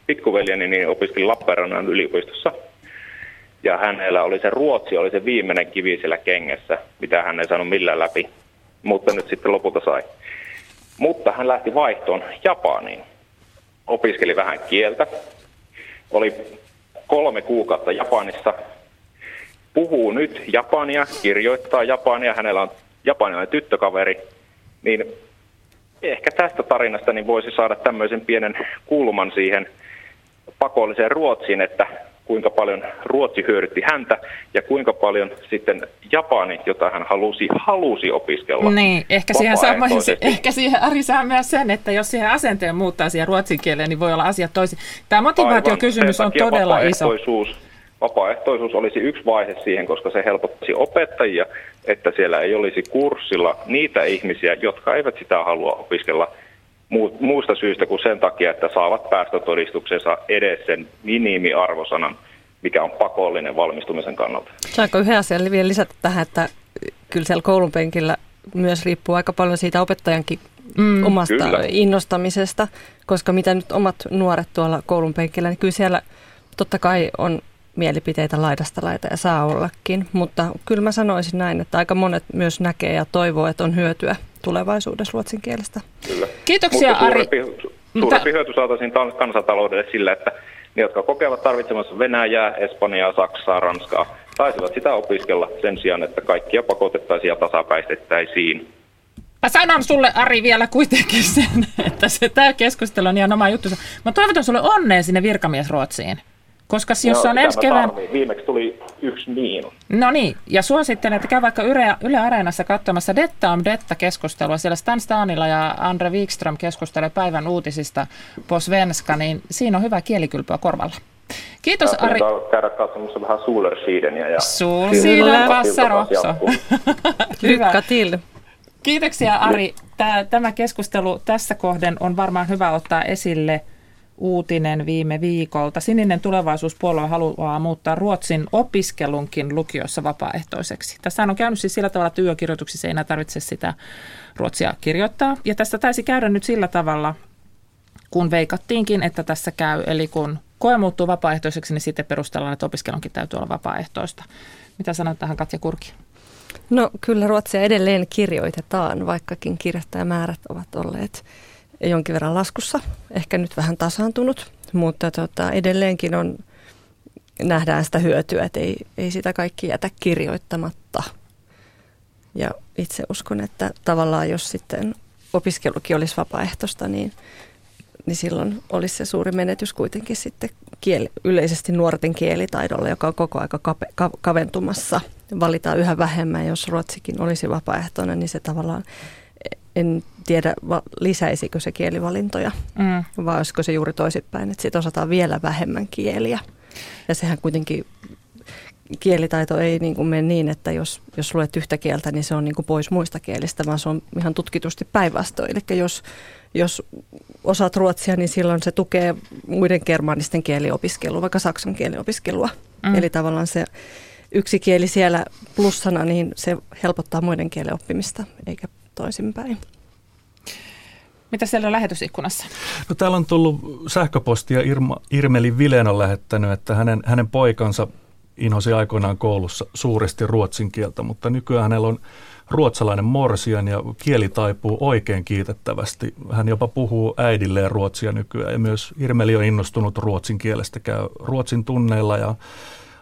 pikkuveljeni niin opiskeli Lappeenrannan yliopistossa. Ja hänellä oli se ruotsi, oli se viimeinen kivi siellä kengessä, mitä hän ei saanut millään läpi, mutta nyt sitten lopulta sai. Mutta hän lähti vaihtoon Japaniin. Opiskeli vähän kieltä. Oli kolme kuukautta Japanissa. Puhuu nyt japania, kirjoittaa japania. Hänellä on japanilainen tyttökaveri. Niin ehkä tästä tarinasta niin voisi saada tämmöisen pienen kulman siihen pakolliseen Ruotsiin, että kuinka paljon Ruotsi hyödytti häntä ja kuinka paljon sitten Japani, jota hän halusi, halusi opiskella. Niin, ehkä siihen, saa, vapaaehtoisesti. ehkä siihen Ari saa myös sen, että jos siihen asenteen muuttaa siihen ruotsin kieleen, niin voi olla asiat toisin. Tämä motivaatiokysymys on todella iso. vapaaehtoisuus, olisi yksi vaihe siihen, koska se helpottaisi opettajia, että siellä ei olisi kurssilla niitä ihmisiä, jotka eivät sitä halua opiskella muusta syystä kuin sen takia, että saavat päästötodistuksensa edes sen minimiarvosanan, mikä on pakollinen valmistumisen kannalta. Saanko yhden asian vielä lisätä tähän, että kyllä siellä koulun penkillä myös riippuu aika paljon siitä opettajankin mm, omasta Kyllä. innostamisesta, koska mitä nyt omat nuoret tuolla koulun penkillä, niin kyllä siellä totta kai on mielipiteitä laidasta laita ja saa ollakin, mutta kyllä mä sanoisin näin, että aika monet myös näkee ja toivoo, että on hyötyä tulevaisuudessa ruotsin kielestä. Kyllä. Kiitoksia Mutta Ari. suurempi, Mutta- hyöty saataisiin kansantaloudelle sillä, että ne, jotka kokevat tarvitsemansa Venäjää, Espanjaa, Saksaa, Ranskaa, saisivat sitä opiskella sen sijaan, että kaikkia pakotettaisiin ja tasapäistettäisiin. Mä sanon sulle Ari vielä kuitenkin sen, että se, tämä keskustelu on ihan oma juttunsa. Mä toivotan sulle onnea sinne virkamiesruotsiin. Koska jos Joo, se on ensi kevään... tarviin. Viimeksi tuli yksi miinus. No niin, ja suosittelen, että käy vaikka Yle, Yle Areenassa katsomassa Detta om Detta-keskustelua. Siellä Stan Stanila ja Andre Wikström keskustelee päivän uutisista på svenska, niin siinä on hyvä kielikylpyä korvalla. Kiitos Ari. Ari. käydä katsomassa vähän Solersidenia. Ja Solsidan passar också. Lycka till! Kiitoksia Ari. Tämä keskustelu tässä kohden on varmaan hyvä ottaa esille uutinen viime viikolta. Sininen tulevaisuuspuolue haluaa muuttaa Ruotsin opiskelunkin lukiossa vapaaehtoiseksi. Tässä on käynyt siis sillä tavalla, että työkirjoituksissa ei enää tarvitse sitä ruotsia kirjoittaa. Ja tästä taisi käydä nyt sillä tavalla, kun veikattiinkin, että tässä käy. Eli kun koe muuttuu vapaaehtoiseksi, niin sitten perustellaan, että opiskelunkin täytyy olla vapaaehtoista. Mitä sanot tähän Katja Kurki? No kyllä ruotsia edelleen kirjoitetaan, vaikkakin kirjoittajamäärät ovat olleet jonkin verran laskussa. Ehkä nyt vähän tasaantunut, mutta tota, edelleenkin on, nähdään sitä hyötyä, että ei, ei sitä kaikki jätä kirjoittamatta. Ja itse uskon, että tavallaan jos sitten opiskelukin olisi vapaaehtoista, niin, niin silloin olisi se suuri menetys kuitenkin sitten kieli, yleisesti nuorten kielitaidolla, joka on koko aika kape, ka, kaventumassa. Valitaan yhä vähemmän, jos ruotsikin olisi vapaaehtoinen, niin se tavallaan en tiedä, lisäisikö se kielivalintoja, mm. vai olisiko se juuri toisinpäin, että sitten osataan vielä vähemmän kieliä. Ja sehän kuitenkin kielitaito ei niin kuin mene niin, että jos, jos luet yhtä kieltä, niin se on niin kuin pois muista kielistä, vaan se on ihan tutkitusti päinvastoin. Eli jos, jos osaat ruotsia, niin silloin se tukee muiden germanisten kieliopiskelua, vaikka saksan kieliopiskelua. Mm. Eli tavallaan se yksi kieli siellä plussana, niin se helpottaa muiden kielen oppimista, eikä toisinpäin. Mitä siellä on lähetysikkunassa? No, täällä on tullut sähköpostia. Irma, Irmeli Vilen on lähettänyt, että hänen, hänen poikansa inhosi aikoinaan koulussa suuresti ruotsin kieltä, mutta nykyään hänellä on ruotsalainen morsian ja kieli taipuu oikein kiitettävästi. Hän jopa puhuu äidilleen ruotsia nykyään ja myös Irmeli on innostunut ruotsin kielestä, käy ruotsin tunneilla ja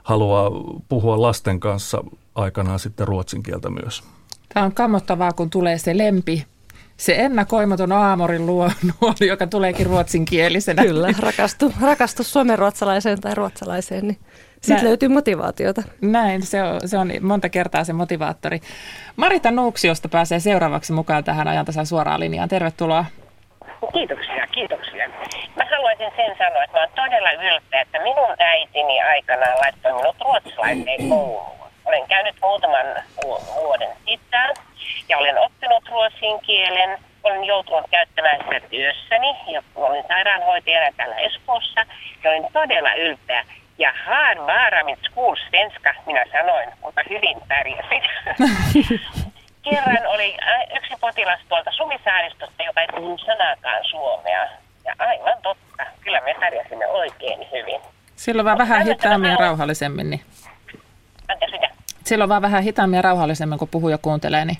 haluaa puhua lasten kanssa aikanaan sitten ruotsin kieltä myös. Tämä on kammottavaa, kun tulee se lempi, se ennakoimaton aamorin nuoli, joka tuleekin ruotsinkielisenä. Kyllä, rakastu, rakastu suomenruotsalaiseen tai ruotsalaiseen, niin sitten löytyy motivaatiota. Näin, se on, se on monta kertaa se motivaattori. Marita Nuuksiosta pääsee seuraavaksi mukaan tähän ajantasan suoraan linjaan. Tervetuloa. Kiitoksia, kiitoksia. Mä haluaisin sen sanoa, että mä oon todella ylpeä, että minun äitini aikanaan laittoi minut ruotsalaiseen kouluun. Olen käynyt muutaman vuoden sisään ja olen oppinut ruotsin kielen. Olen joutunut käyttämään sitä työssäni ja olin sairaanhoitajana täällä Espoossa ja olen todella ylpeä. Ja har bara mitt skolsvenska, minä sanoin, mutta hyvin pärjäsin. Kerran oli yksi potilas tuolta Sumisaaristosta, joka ei puhunut sanaakaan suomea. Ja aivan totta, kyllä me pärjäsimme oikein hyvin. Silloin vaan vähän hitaammin ja rauhallisemmin. Niin. Silloin vaan vähän hitaammin ja rauhallisemmin, kun puhuja kuuntelee, niin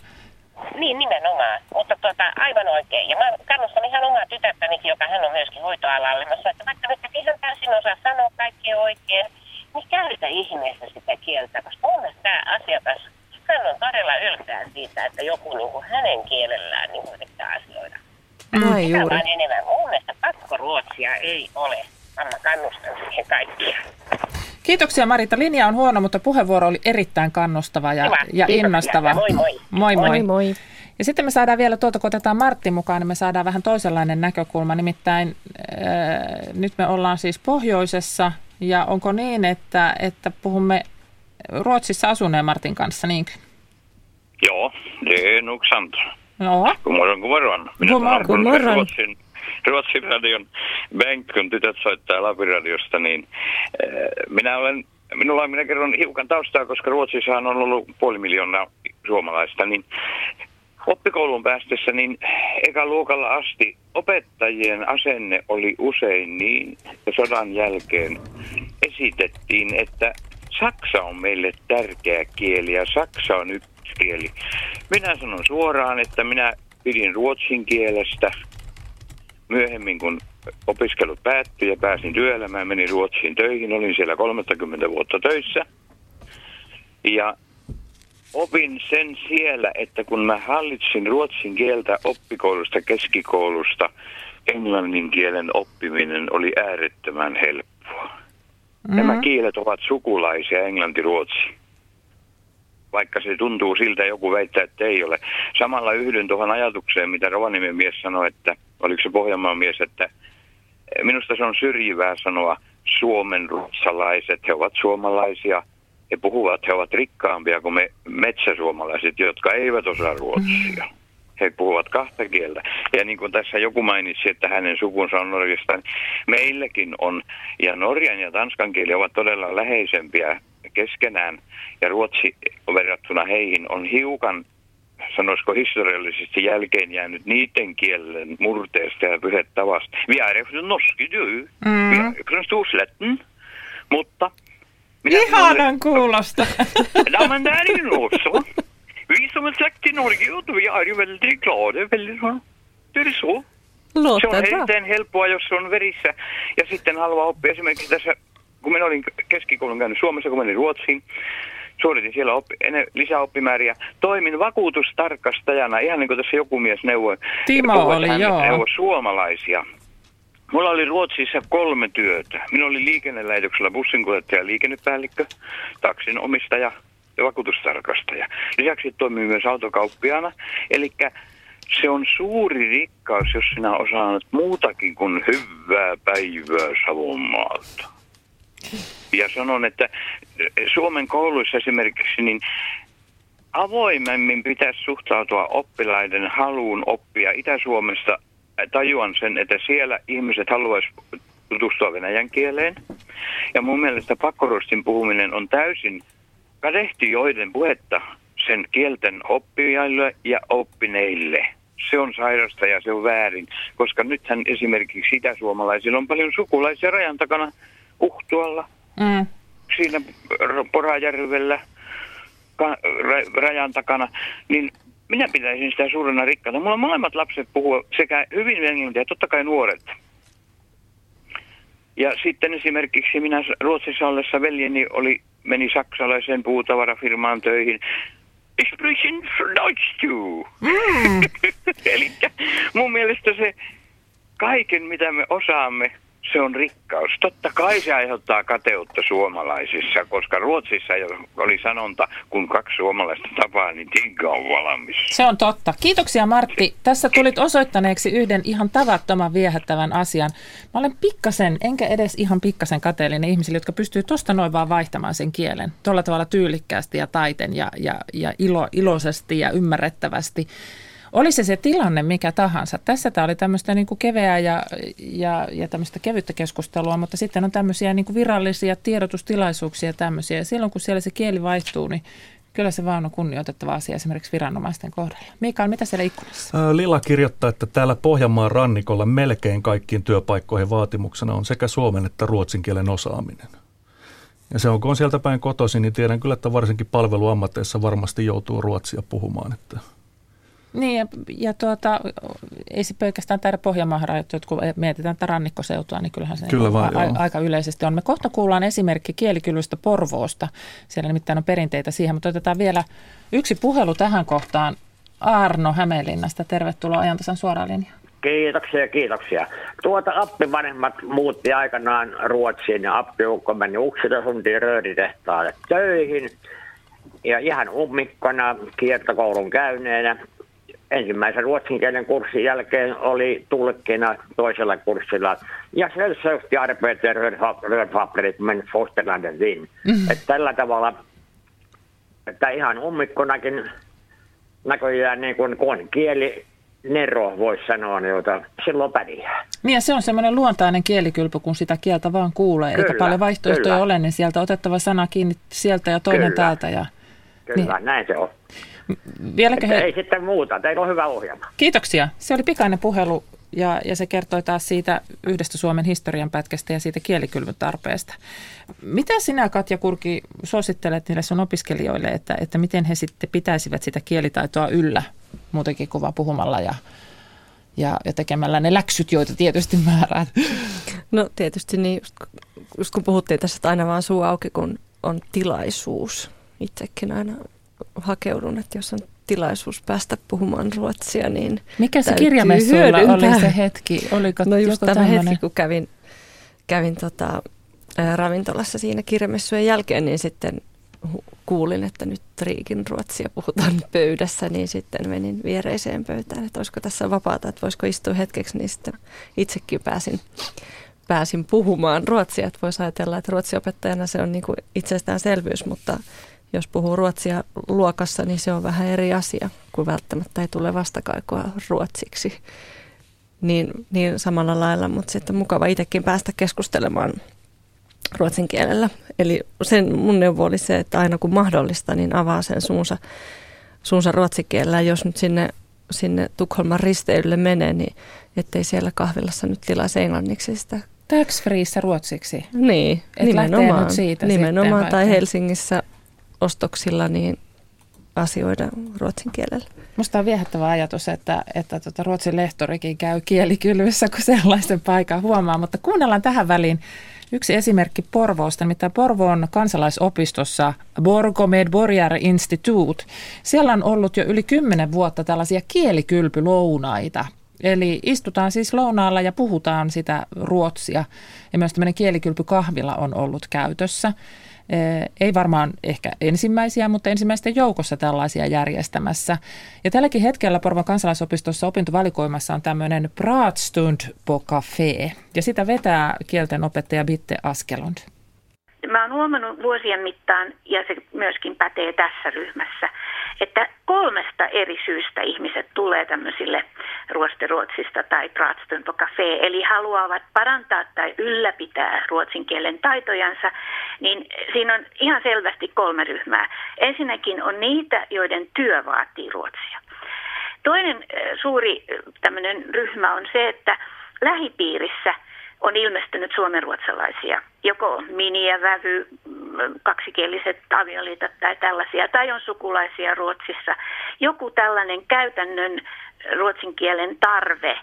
niin, nimenomaan. Mutta tuota, aivan oikein. Ja mä kannustan ihan omaa tytärtänikin, joka hän on myöskin hoitoalalla. Mä sanoin, että vaikka nyt et ihan täysin osaa sanoa kaikkea oikein, niin käytä ihmeessä sitä kieltä. Koska mun mielestä tämä asiakas, hän on todella ylpeä siitä, että joku niin kuin hänen kielellään niin yrittää asioida. Ei juuri. Vaan enemmän. Mun mielestä pakkoruotsia ei ole. Mä kannustan siihen kaikkia. Kiitoksia Marita. Linja on huono, mutta puheenvuoro oli erittäin kannustava ja, ja innostava. Moi moi. Moi moi. moi, moi. Ja sitten me saadaan vielä tuolta, kun otetaan Martti mukaan, niin me saadaan vähän toisenlainen näkökulma. Nimittäin ää, nyt me ollaan siis pohjoisessa ja onko niin, että, että puhumme Ruotsissa asuneen Martin kanssa, niinkö? Joo, det är nog sant. No. God morgon, god morgon. Minä god, morgon, god morgon. Ruotsin, Ruotsin radion kun tytöt soittaa Lapiradiosta, niin äh, minä olen Minulla minä kerron hiukan taustaa, koska Ruotsissa on ollut puoli miljoonaa suomalaista, niin oppikoulun päästessä niin eka luokalla asti opettajien asenne oli usein niin, että sodan jälkeen esitettiin, että Saksa on meille tärkeä kieli ja Saksa on yksi kieli. Minä sanon suoraan, että minä pidin ruotsin kielestä myöhemmin, kun opiskelut päättyi ja pääsin työelämään, menin Ruotsiin töihin, olin siellä 30 vuotta töissä. Ja opin sen siellä, että kun mä hallitsin ruotsin kieltä oppikoulusta, keskikoulusta, englannin kielen oppiminen oli äärettömän helppoa. Mm-hmm. Nämä kielet ovat sukulaisia englanti-ruotsi. Vaikka se tuntuu siltä, joku väittää, että ei ole. Samalla yhdyn tuohon ajatukseen, mitä Rovaniemen mies sanoi, että oliko se Pohjanmaan mies, että minusta se on syrjivää sanoa Suomen ruotsalaiset, he ovat suomalaisia – he puhuvat, he ovat rikkaampia kuin me metsäsuomalaiset, jotka eivät osaa ruotsia. He puhuvat kahta kieltä. Ja niin kuin tässä joku mainitsi, että hänen sukunsa on Norjasta, niin meilläkin on. Ja Norjan ja Tanskan kieli ovat todella läheisempiä keskenään. Ja Ruotsi verrattuna heihin on hiukan sanoisiko historiallisesti jälkeen jäänyt niiden kielen murteesta ja pyhettavasta. Vi är från norske du, mm. vi är från Storslätten, mutta minä Ihanan kuulosta. ja, men det är ju nog så. Vi som är släkt i Norge, vi är ju väldigt glada, väldigt så. Det är så. Låter se on erittäin helppoa, jos on verissä. Ja sitten haluaa oppia esimerkiksi tässä, kun minä olin keskikoulun käynyt Suomessa, kun menin Ruotsiin, suoritin siellä oppi, ennen, lisäoppimääriä. Toimin vakuutustarkastajana, ihan niin kuin tässä joku mies neuvoi. Timo oli, joo. Neuvoi suomalaisia. Mulla oli Ruotsissa kolme työtä. Minulla oli liikennelähetyksellä bussinkuljettaja ja liikennepäällikkö, taksin omistaja ja vakuutustarkastaja. Lisäksi toimin myös autokauppiana. Eli se on suuri rikkaus, jos sinä osaat muutakin kuin hyvää päivää Savonmaalta. Ja sanon, että Suomen kouluissa esimerkiksi niin avoimemmin pitäisi suhtautua oppilaiden haluun oppia Itä-Suomesta. Tajuan sen, että siellä ihmiset haluaisivat tutustua venäjän kieleen. Ja mun mielestä pakkorustin puhuminen on täysin kadehtijoiden puhetta sen kielten oppijaille ja oppineille. Se on sairasta ja se on väärin, koska nythän esimerkiksi itäsuomalaisilla on paljon sukulaisia rajan takana Uhtualla, mm. siinä Porajärvellä, rajan takana, niin minä pitäisin sitä suurena rikkaana. Mulla on molemmat lapset puhua sekä hyvin englantia, totta kai nuoret. Ja sitten esimerkiksi minä Ruotsissa ollessa veljeni oli, meni saksalaiseen puutavarafirmaan töihin. Ich sprechen Deutsch du. Mm. Eli mun mielestä se kaiken, mitä me osaamme, se on rikkaus. Totta kai se aiheuttaa kateutta suomalaisissa, koska Ruotsissa oli sanonta, kun kaksi suomalaista tapaa, niin tinkka on valmis. Se on totta. Kiitoksia Martti. Tässä tulit osoittaneeksi yhden ihan tavattoman viehättävän asian. Mä olen pikkasen, enkä edes ihan pikkasen kateellinen ihmisille, jotka pystyy tuosta noin vaan vaihtamaan sen kielen. Tuolla tavalla tyylikkäästi ja taiten ja, ja, ja ilo, iloisesti ja ymmärrettävästi. Oli se se tilanne mikä tahansa. Tässä tämä oli tämmöistä niin keveää ja, ja, ja tämmöistä kevyttä keskustelua, mutta sitten on tämmöisiä niin kuin virallisia tiedotustilaisuuksia ja tämmöisiä. Ja silloin kun siellä se kieli vaihtuu, niin Kyllä se vaan on kunnioitettava asia esimerkiksi viranomaisten kohdalla. Mikael, mitä siellä ikkunassa? Lila kirjoittaa, että täällä Pohjanmaan rannikolla melkein kaikkiin työpaikkoihin vaatimuksena on sekä suomen että ruotsin kielen osaaminen. Ja se on, kun on sieltä päin kotoisin, niin tiedän kyllä, että varsinkin palveluammatteissa varmasti joutuu ruotsia puhumaan. Että niin, ja, ja tuota, ei se pelkästään täällä Pohjanmaahan rajoittu, kun mietitään tätä rannikkoseutua, niin kyllähän se Kyllä vaan, a, aika yleisesti on. Me kohta kuullaan esimerkki kielikylvystä Porvoosta, siellä nimittäin on perinteitä siihen, mutta otetaan vielä yksi puhelu tähän kohtaan. Arno Hämeenlinnasta, tervetuloa ajantasan suoraan linjaan. Kiitoksia, kiitoksia. Tuota appivanhemmat muutti aikanaan Ruotsiin ja appiukko meni Uksitasuntiin rööritehtaalle töihin. Ja ihan ummikkona kiertokoulun käyneenä ensimmäisen ruotsinkielen kurssin jälkeen oli tulkkina toisella kurssilla. Ja se söhti arbetet rödfabrik men fosterlandet vin. Mm. Että tällä tavalla, että ihan ummikkonakin näköjään niin kuin, kun kieli nero, voisi sanoa, jota silloin pärjää. Niin ja se on semmoinen luontainen kielikylpy, kun sitä kieltä vaan kuulee, kyllä, eikä paljon vaihtoehtoja kyllä. ole, niin sieltä otettava sana kiinni sieltä ja toinen kyllä. täältä. Ja, kyllä, niin. näin se on. Vieläkö he... Ei sitten muuta, teillä on hyvä ohjelma. Kiitoksia. Se oli pikainen puhelu ja, ja se kertoi taas siitä yhdestä Suomen historian pätkästä ja siitä kielikylvyn tarpeesta. Mitä sinä Katja Kurki suosittelet niille sun opiskelijoille, että, että miten he sitten pitäisivät sitä kielitaitoa yllä muutenkin kuin vaan puhumalla ja, ja, ja tekemällä ne läksyt, joita tietysti määrät? No tietysti niin, just, just kun puhuttiin tässä, että aina vaan suu auki, kun on tilaisuus. Itsekin aina hakeudun, että jos on tilaisuus päästä puhumaan ruotsia, niin Mikä se kirjamessuilla oli se hetki? Oliko no just tämä hetki, kun kävin, kävin tota, ää, ravintolassa siinä kirjamessujen jälkeen, niin sitten kuulin, että nyt Riikin ruotsia puhutaan pöydässä, niin sitten menin viereiseen pöytään, että olisiko tässä vapaata, että voisiko istua hetkeksi, niin sitten itsekin pääsin, pääsin puhumaan ruotsia. Että voisi ajatella, että ruotsiopettajana se on niin kuin itsestäänselvyys, mutta jos puhuu ruotsia luokassa, niin se on vähän eri asia, kun välttämättä ei tule vastakaikoa ruotsiksi. Niin, niin samalla lailla, mutta sitten mukava itsekin päästä keskustelemaan ruotsin kielellä. Eli sen mun neuvo oli se, että aina kun mahdollista, niin avaa sen suunsa, suunsa ruotsikielellä. Jos nyt sinne, sinne Tukholman risteilylle menee, niin ettei siellä kahvilassa nyt tilaisi englanniksi sitä Tax freeissä ruotsiksi? Niin, Et nimenomaan. Siitä nimenomaan tai Helsingissä ostoksilla niin asioida ruotsin kielellä. Minusta on viehättävä ajatus, että, että tuota Ruotsin lehtorikin käy kielikylvyssä, kun sellaisen paikan huomaa. Mutta kuunnellaan tähän väliin yksi esimerkki Porvoosta, mitä Porvoon kansalaisopistossa Borgomed Borjar Institute. Siellä on ollut jo yli kymmenen vuotta tällaisia kielikylpylounaita. Eli istutaan siis lounaalla ja puhutaan sitä ruotsia. Ja myös tämmöinen kielikylpykahvila on ollut käytössä. Ei varmaan ehkä ensimmäisiä, mutta ensimmäisten joukossa tällaisia järjestämässä. Ja tälläkin hetkellä Porvon kansalaisopistossa opintovalikoimassa on tämmöinen Pratstund på café. Ja sitä vetää kielten opettaja Bitte Askelund. Mä oon huomannut vuosien mittaan, ja se myöskin pätee tässä ryhmässä, että kolmesta eri syystä ihmiset tulee tämmöisille ruosteruotsista tai Pratstund på café, eli haluavat parantaa tai ylläpitää ruotsin kielen taitojansa, niin siinä on ihan selvästi kolme ryhmää. Ensinnäkin on niitä, joiden työ vaatii ruotsia. Toinen suuri tämmöinen ryhmä on se, että lähipiirissä – on ilmestynyt suomenruotsalaisia, joko mini- ja vävy, kaksikieliset avioliitot tai tällaisia, tai on sukulaisia Ruotsissa. Joku tällainen käytännön ruotsin kielen tarve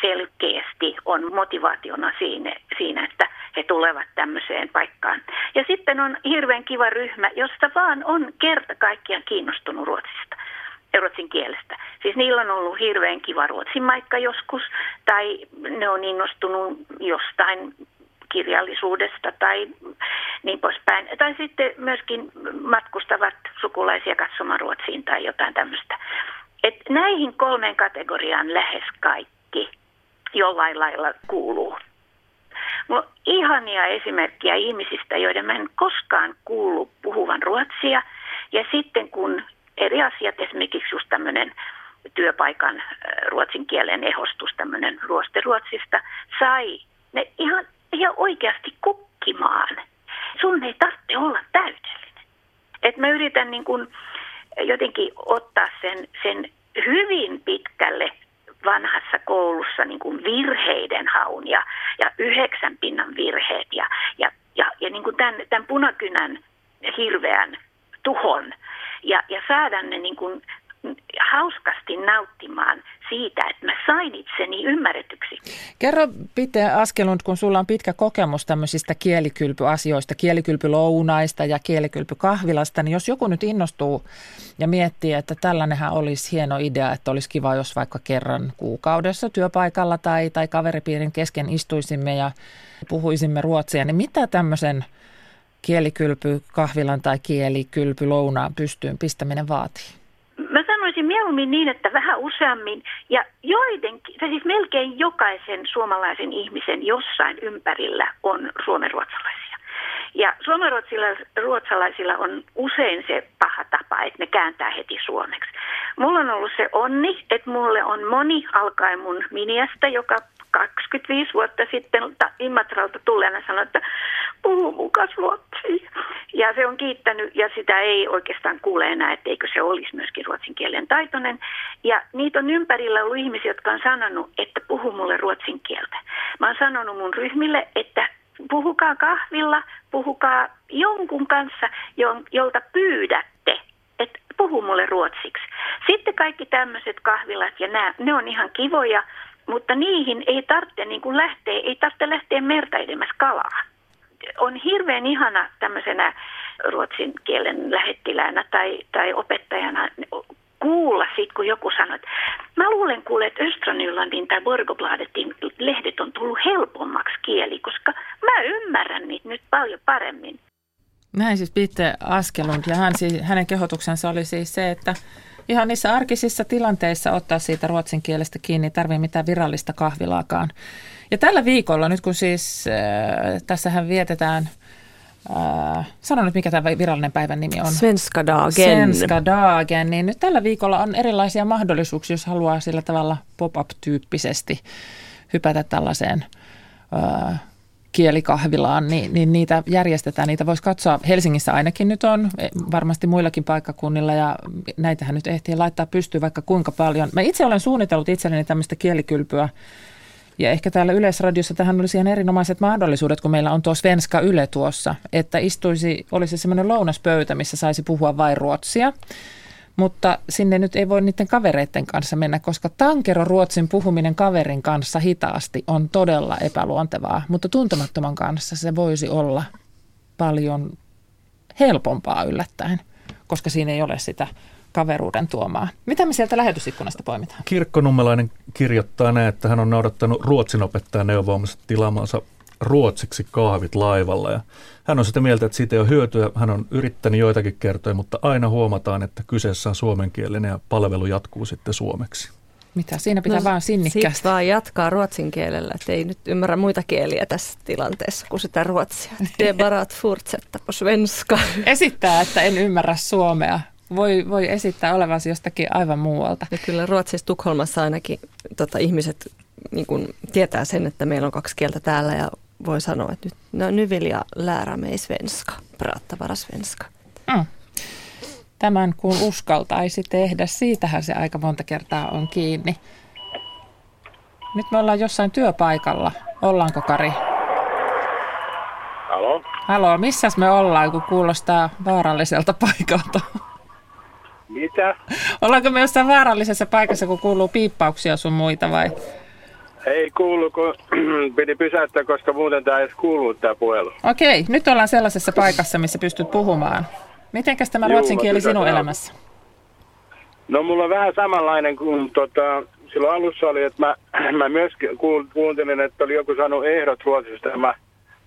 selkeästi on motivaationa siinä, siinä, että he tulevat tämmöiseen paikkaan. Ja sitten on hirveän kiva ryhmä, josta vaan on kerta kaikkiaan kiinnostunut Ruotsista ruotsin kielestä. Siis niillä on ollut hirveän kiva ruotsin maikka joskus, tai ne on innostunut jostain kirjallisuudesta tai niin poispäin. Tai sitten myöskin matkustavat sukulaisia katsomaan Ruotsiin tai jotain tämmöistä. Et näihin kolmeen kategoriaan lähes kaikki jollain lailla kuuluu. Mulla on ihania esimerkkiä ihmisistä, joiden mä en koskaan kuulu puhuvan ruotsia. Ja sitten kun eri asiat, esimerkiksi just tämmöinen työpaikan äh, ruotsin kielen ehostus, tämmöinen ruosteruotsista, sai ne ihan, ihan oikeasti kukkimaan. Sun ei tarvitse olla täydellinen. Et mä yritän niin kun jotenkin ottaa sen, sen hyvin pitkälle vanhassa koulussa niin kuin virheiden haun ja, ja yhdeksän pinnan virheet ja, ja, ja, ja niin kuin tämän, tämän punakynän hirveän tuhon ja, ja saada ne niin kuin hauskasti nauttimaan siitä, että mä sain itseni ymmärretyksi. Kerro Pite Askelund, kun sulla on pitkä kokemus tämmöisistä kielikylpyasioista, kielikylpylounaista ja kielikylpykahvilasta, niin jos joku nyt innostuu ja miettii, että tällainenhän olisi hieno idea, että olisi kiva, jos vaikka kerran kuukaudessa työpaikalla tai, tai kaveripiirin kesken istuisimme ja puhuisimme ruotsia, niin mitä tämmöisen kielikylpy kahvilan tai kielikylpy lounaan pystyyn pistäminen vaatii? Mieluummin niin, että vähän useammin ja joidenkin, siis melkein jokaisen suomalaisen ihmisen jossain ympärillä on suomenruotsalaisia. Ja suomenruotsalaisilla on usein se paha tapa, että ne kääntää heti suomeksi. Mulla on ollut se onni, että mulle on moni alkaen mun miniasta, joka 25 vuotta sitten Imatralta tulleena sanoi, että puhu mukas ruotsia. Se on kiittänyt ja sitä ei oikeastaan kuule enää, etteikö se olisi myöskin ruotsin kielen taitoinen. Ja niitä on ympärillä ollut ihmisiä, jotka on sanonut, että puhu mulle ruotsin kieltä. Mä oon sanonut mun ryhmille, että puhukaa kahvilla, puhukaa jonkun kanssa, jolta pyydätte, että puhu mulle ruotsiksi. Sitten kaikki tämmöiset kahvilat ja nämä, ne on ihan kivoja, mutta niihin ei tarvitse niin lähteä, ei tarvitse lähteä merta edemmäs kalaa. On hirveän ihana tämmöisenä ruotsin kielen lähettiläänä tai, tai opettajana kuulla sit, kun joku sanoo, että mä luulen kuule, että Östranylandin tai Borgobladetin lehdet on tullut helpommaksi kieli, koska mä ymmärrän niitä nyt paljon paremmin. Näin siis Pitte Askelund ja hän, siis, hänen kehotuksensa oli siis se, että ihan niissä arkisissa tilanteissa ottaa siitä ruotsin kielestä kiinni, ei tarvitse mitään virallista kahvilaakaan. Ja tällä viikolla, nyt kun siis äh, tässähän vietetään Äh, sano nyt, mikä tämä virallinen päivän nimi on. Svenska dagen. Svenska dagen. Niin nyt tällä viikolla on erilaisia mahdollisuuksia, jos haluaa sillä tavalla pop-up-tyyppisesti hypätä tällaiseen äh, kielikahvilaan, niin, niin niitä järjestetään. Niitä voisi katsoa, Helsingissä ainakin nyt on, e, varmasti muillakin paikkakunnilla ja näitähän nyt ehtii laittaa pystyyn vaikka kuinka paljon. Mä itse olen suunnitellut itselleni tämmöistä kielikylpyä ja ehkä täällä Yleisradiossa tähän olisi ihan erinomaiset mahdollisuudet, kun meillä on tuo Svenska Yle tuossa, että istuisi, olisi semmoinen lounaspöytä, missä saisi puhua vain ruotsia. Mutta sinne nyt ei voi niiden kavereiden kanssa mennä, koska tankero ruotsin puhuminen kaverin kanssa hitaasti on todella epäluontevaa, mutta tuntemattoman kanssa se voisi olla paljon helpompaa yllättäen, koska siinä ei ole sitä kaveruuden tuomaa. Mitä me sieltä lähetysikkunasta poimitaan? Kirkkonummelainen kirjoittaa näin, että hän on noudattanut ruotsin opettajan neuvoamassa tilaamansa ruotsiksi kahvit laivalla. Ja hän on sitä mieltä, että siitä ei ole hyötyä. Hän on yrittänyt joitakin kertoja, mutta aina huomataan, että kyseessä on suomenkielinen ja palvelu jatkuu sitten suomeksi. Mitä? Siinä pitää no, vaan sinnikkäästi. Sitten vaan jatkaa ruotsin kielellä, että ei nyt ymmärrä muita kieliä tässä tilanteessa kuin sitä ruotsia. Det barat fortsätta på svenska. Esittää, että en ymmärrä suomea. Voi, voi esittää olevansa jostakin aivan muualta. Ja kyllä Ruotsissa Tukholmassa ainakin tota, ihmiset niin kun, tietää sen, että meillä on kaksi kieltä täällä ja voi sanoa, että nyt, no, nu vill jag lära mig svenska, prata bara svenska. Mm. Tämän kun uskaltaisi tehdä, siitähän se aika monta kertaa on kiinni. Nyt me ollaan jossain työpaikalla. Ollaanko Kari? Halo? Halo, missäs me ollaan, kun kuulostaa vaaralliselta paikalta? Mitä? Ollaanko me jossain vaarallisessa paikassa, kun kuuluu piippauksia sun muita vai? Ei kuulu, kun piti pysäyttää, koska muuten tämä ei edes kuulu tämä puhelu. Okei, nyt ollaan sellaisessa paikassa, missä pystyt puhumaan. Mitenkäs tämä ruotsin kieli sinun elämässä? No mulla on vähän samanlainen kuin tota, silloin alussa oli, että mä, mä myös kuuntelin, että oli joku saanut ehdot ruotsista ja mä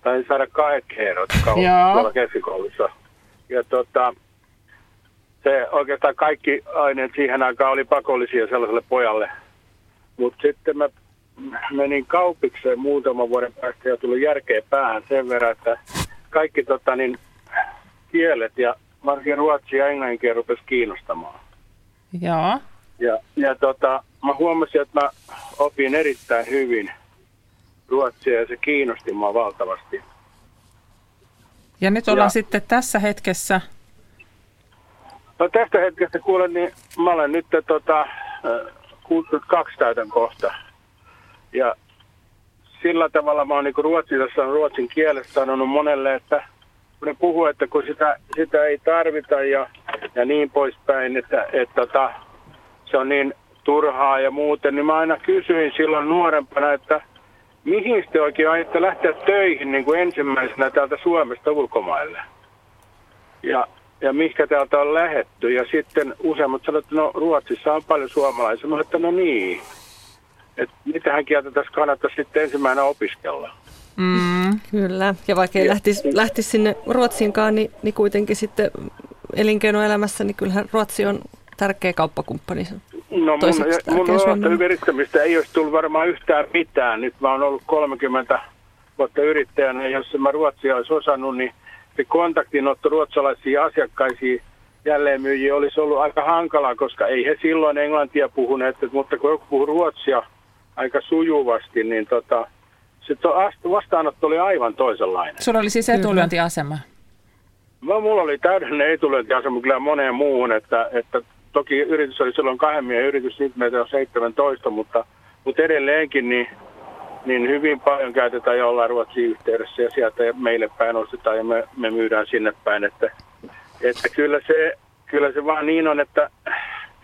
tain saada kaikki ehdot tuolla keskikoulussa. Ja tota, se oikeastaan kaikki aineet siihen aikaan oli pakollisia sellaiselle pojalle. Mutta sitten mä menin kaupikseen muutaman vuoden päästä ja tuli järkeä päähän sen verran, että kaikki tota, niin, kielet ja varsinkin ruotsi ja englannin kieli rupesi kiinnostamaan. Joo. Ja, ja tota, mä huomasin, että mä opin erittäin hyvin ruotsia ja se kiinnosti mua valtavasti. Ja nyt ollaan ja, sitten tässä hetkessä. No tästä hetkestä kuulen, niin mä olen nyt tota, 62 täytän kohta. Ja sillä tavalla mä oon niin ruotsissa ruotsin kielestä sanonut monelle, että kun ne puhuu, että kun sitä, sitä ei tarvita ja, ja niin poispäin, että, että, että tota, se on niin turhaa ja muuten, niin mä aina kysyin silloin nuorempana, että mihin te oikein aiotte lähteä töihin niin kuin ensimmäisenä täältä Suomesta ulkomaille? Ja, ja mihinkä täältä on lähetty? Ja sitten useimmat sanoivat, että no Ruotsissa on paljon suomalaisia. Mä että no niin, että mitähän kieltä tässä kannattaa sitten ensimmäisenä opiskella. Mm. Kyllä, ja vaikka ei lähtisi, lähtisi sinne Ruotsiinkaan, niin, niin kuitenkin sitten elinkeinoelämässä, niin kyllähän Ruotsi on tärkeä kauppakumppani. No mun, mun yrittämistä ei olisi tullut varmaan yhtään mitään. Nyt mä oon ollut 30 vuotta yrittäjänä, ja jos mä ruotsia olisi osannut, niin se kontaktinotto ruotsalaisiin asiakkaisiin jälleenmyyjiä olisi ollut aika hankalaa, koska ei he silloin englantia puhuneet, mutta kun joku puhuu ruotsia aika sujuvasti, niin tota, se vastaanotto oli aivan toisenlainen. Sulla oli siis etulyöntiasema? No, mulla oli täydellinen etulyöntiasema kyllä moneen muuhun, että, että toki yritys oli silloin kahden miehen yritys, nyt meitä on 17, mutta, mutta edelleenkin niin, niin hyvin paljon käytetään ja ollaan Ruotsin yhteydessä ja sieltä meille päin ostetaan ja me, me myydään sinne päin, että, että kyllä, se, kyllä se vaan niin on, että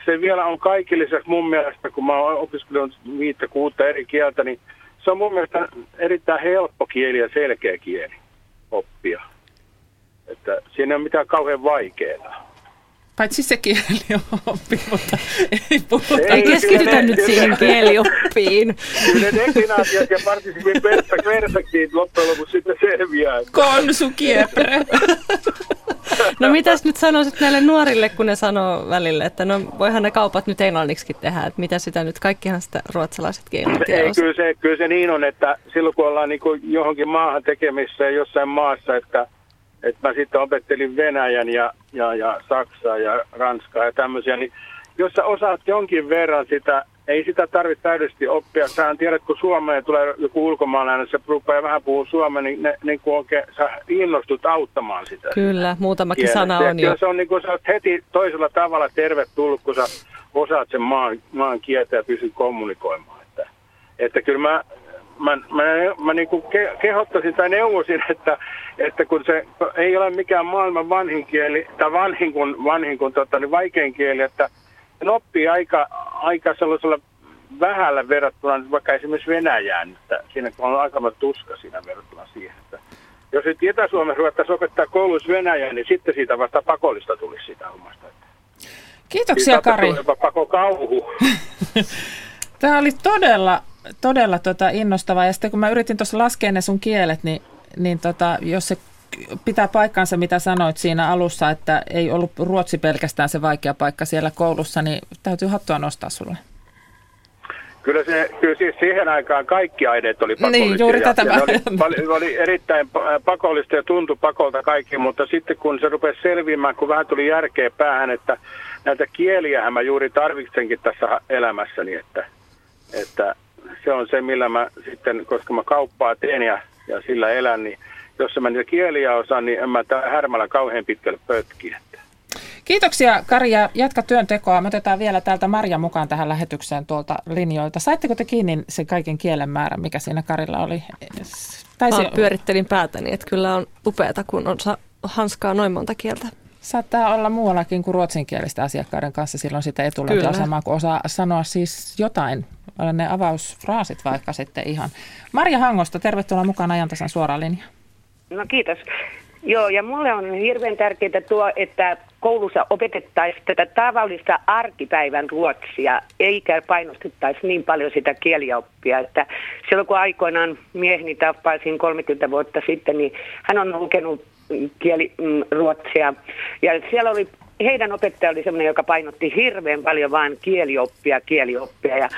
se vielä on lisäksi mun mielestä, kun mä oon opiskellut viittä kuutta eri kieltä, niin se on mun mielestä erittäin helppo kieli ja selkeä kieli oppia. Että siinä ei ole mitään kauhean vaikeaa. Paitsi se kielioppi, mutta ei puhuta. Ei, ei keskitytä nyt ne, siihen kielioppiin. Kyllä ne destinaatiot ja partisivin perspektiivit loppujen lopuksi sitten selviää. Konsu kiepre. No mitäs nyt sanoisit näille nuorille, kun ne sanoo välille, että no voihan ne kaupat nyt englanniksi tehdä, että mitä sitä nyt, kaikkihan sitä ruotsalaiset kielet Ei, kyllä se, kyllä se niin on, että silloin kun ollaan niin kuin johonkin maahan tekemissä jossain maassa, että, että mä sitten opettelin Venäjän ja, ja, ja Saksaa ja Ranskaa ja tämmöisiä, niin jos sä osaat jonkin verran sitä ei sitä tarvitse täydellisesti oppia. Sähän tiedät, kun Suomeen tulee joku ulkomaalainen, se rupeaa vähän puhua suomea, niin, ne, niin kuin oikein, sä innostut auttamaan sitä. Kyllä, muutamakin kieltä. sana on jo. Se on niin kuin sä oot heti toisella tavalla tervetullut, kun sä osaat sen maan, maan kieltä ja pystyt kommunikoimaan. Että, että kyllä mä, mä, mä, mä niin kuin ke, kehottaisin tai neuvosin, että, että kun se ei ole mikään maailman vanhin kieli, tai vanhin kuin, vanhin kuin tota, niin vaikein kieli, että – sen oppii aika, aika sellaisella vähällä verrattuna vaikka esimerkiksi Venäjään, että siinä on aika tuska siinä verrattuna siihen. Että jos nyt Itä-Suomessa ruvettaisiin opettaa kouluissa Venäjää, niin sitten siitä vasta pakollista tulisi sitä omasta. Kiitoksia Kari. Pako kauhu. Tämä oli todella, todella tota innostavaa. Ja sitten kun mä yritin tuossa laskea ne sun kielet, niin, niin tota, jos se pitää paikkansa, mitä sanoit siinä alussa, että ei ollut ruotsi pelkästään se vaikea paikka siellä koulussa, niin täytyy hattua nostaa sulle. Kyllä, se, kyllä siis siihen aikaan kaikki aineet oli pakollisia. Niin, juuri tätä ja oli, oli, oli erittäin pakollista ja tuntui pakolta kaikki, mutta sitten kun se rupesi selviämään, kun vähän tuli järkeä päähän, että näitä kieliähän mä juuri tarvitsenkin tässä elämässäni, että, että se on se, millä mä sitten, koska mä kauppaa teen ja, ja sillä elän, niin jos mä niitä kieliä osaan, niin en mä härmällä kauhean pitkälle pötkiä. Kiitoksia Kari ja jatka työntekoa. Me otetaan vielä täältä Marja mukaan tähän lähetykseen tuolta linjoilta. Saitteko te kiinni sen kaiken kielen määrän, mikä siinä Karilla oli? Tai se... pyörittelin päätäni, että kyllä on upeata, kun on hanskaa noin monta kieltä. Saattaa olla muuallakin kuin ruotsinkielistä asiakkaiden kanssa silloin sitä etulyöntiasemaa, kun osaa sanoa siis jotain, ne avausfraasit vaikka sitten ihan. Marja Hangosta, tervetuloa mukaan ajantasan suoraan linjaan. No kiitos. Joo, ja mulle on hirveän tärkeää tuo, että koulussa opetettaisiin tätä tavallista arkipäivän ruotsia, eikä painostettaisi niin paljon sitä kielioppia. Että silloin kun aikoinaan mieheni tappaisin 30 vuotta sitten, niin hän on lukenut kieli, mm, ruotsia. Ja siellä oli heidän opettaja oli sellainen, joka painotti hirveän paljon vain kielioppia, kielioppia. Ja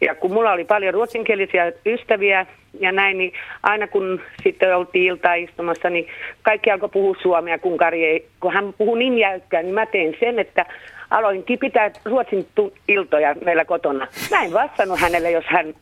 ja kun mulla oli paljon ruotsinkielisiä ystäviä ja näin, niin aina kun sitten oltiin iltaa istumassa, niin kaikki alkoi puhua suomea, kun Kari ei, kun hän puhui niin jäykkään, niin mä tein sen, että aloin pitää ruotsin iltoja meillä kotona. Mä en vastannut hänelle, jos hän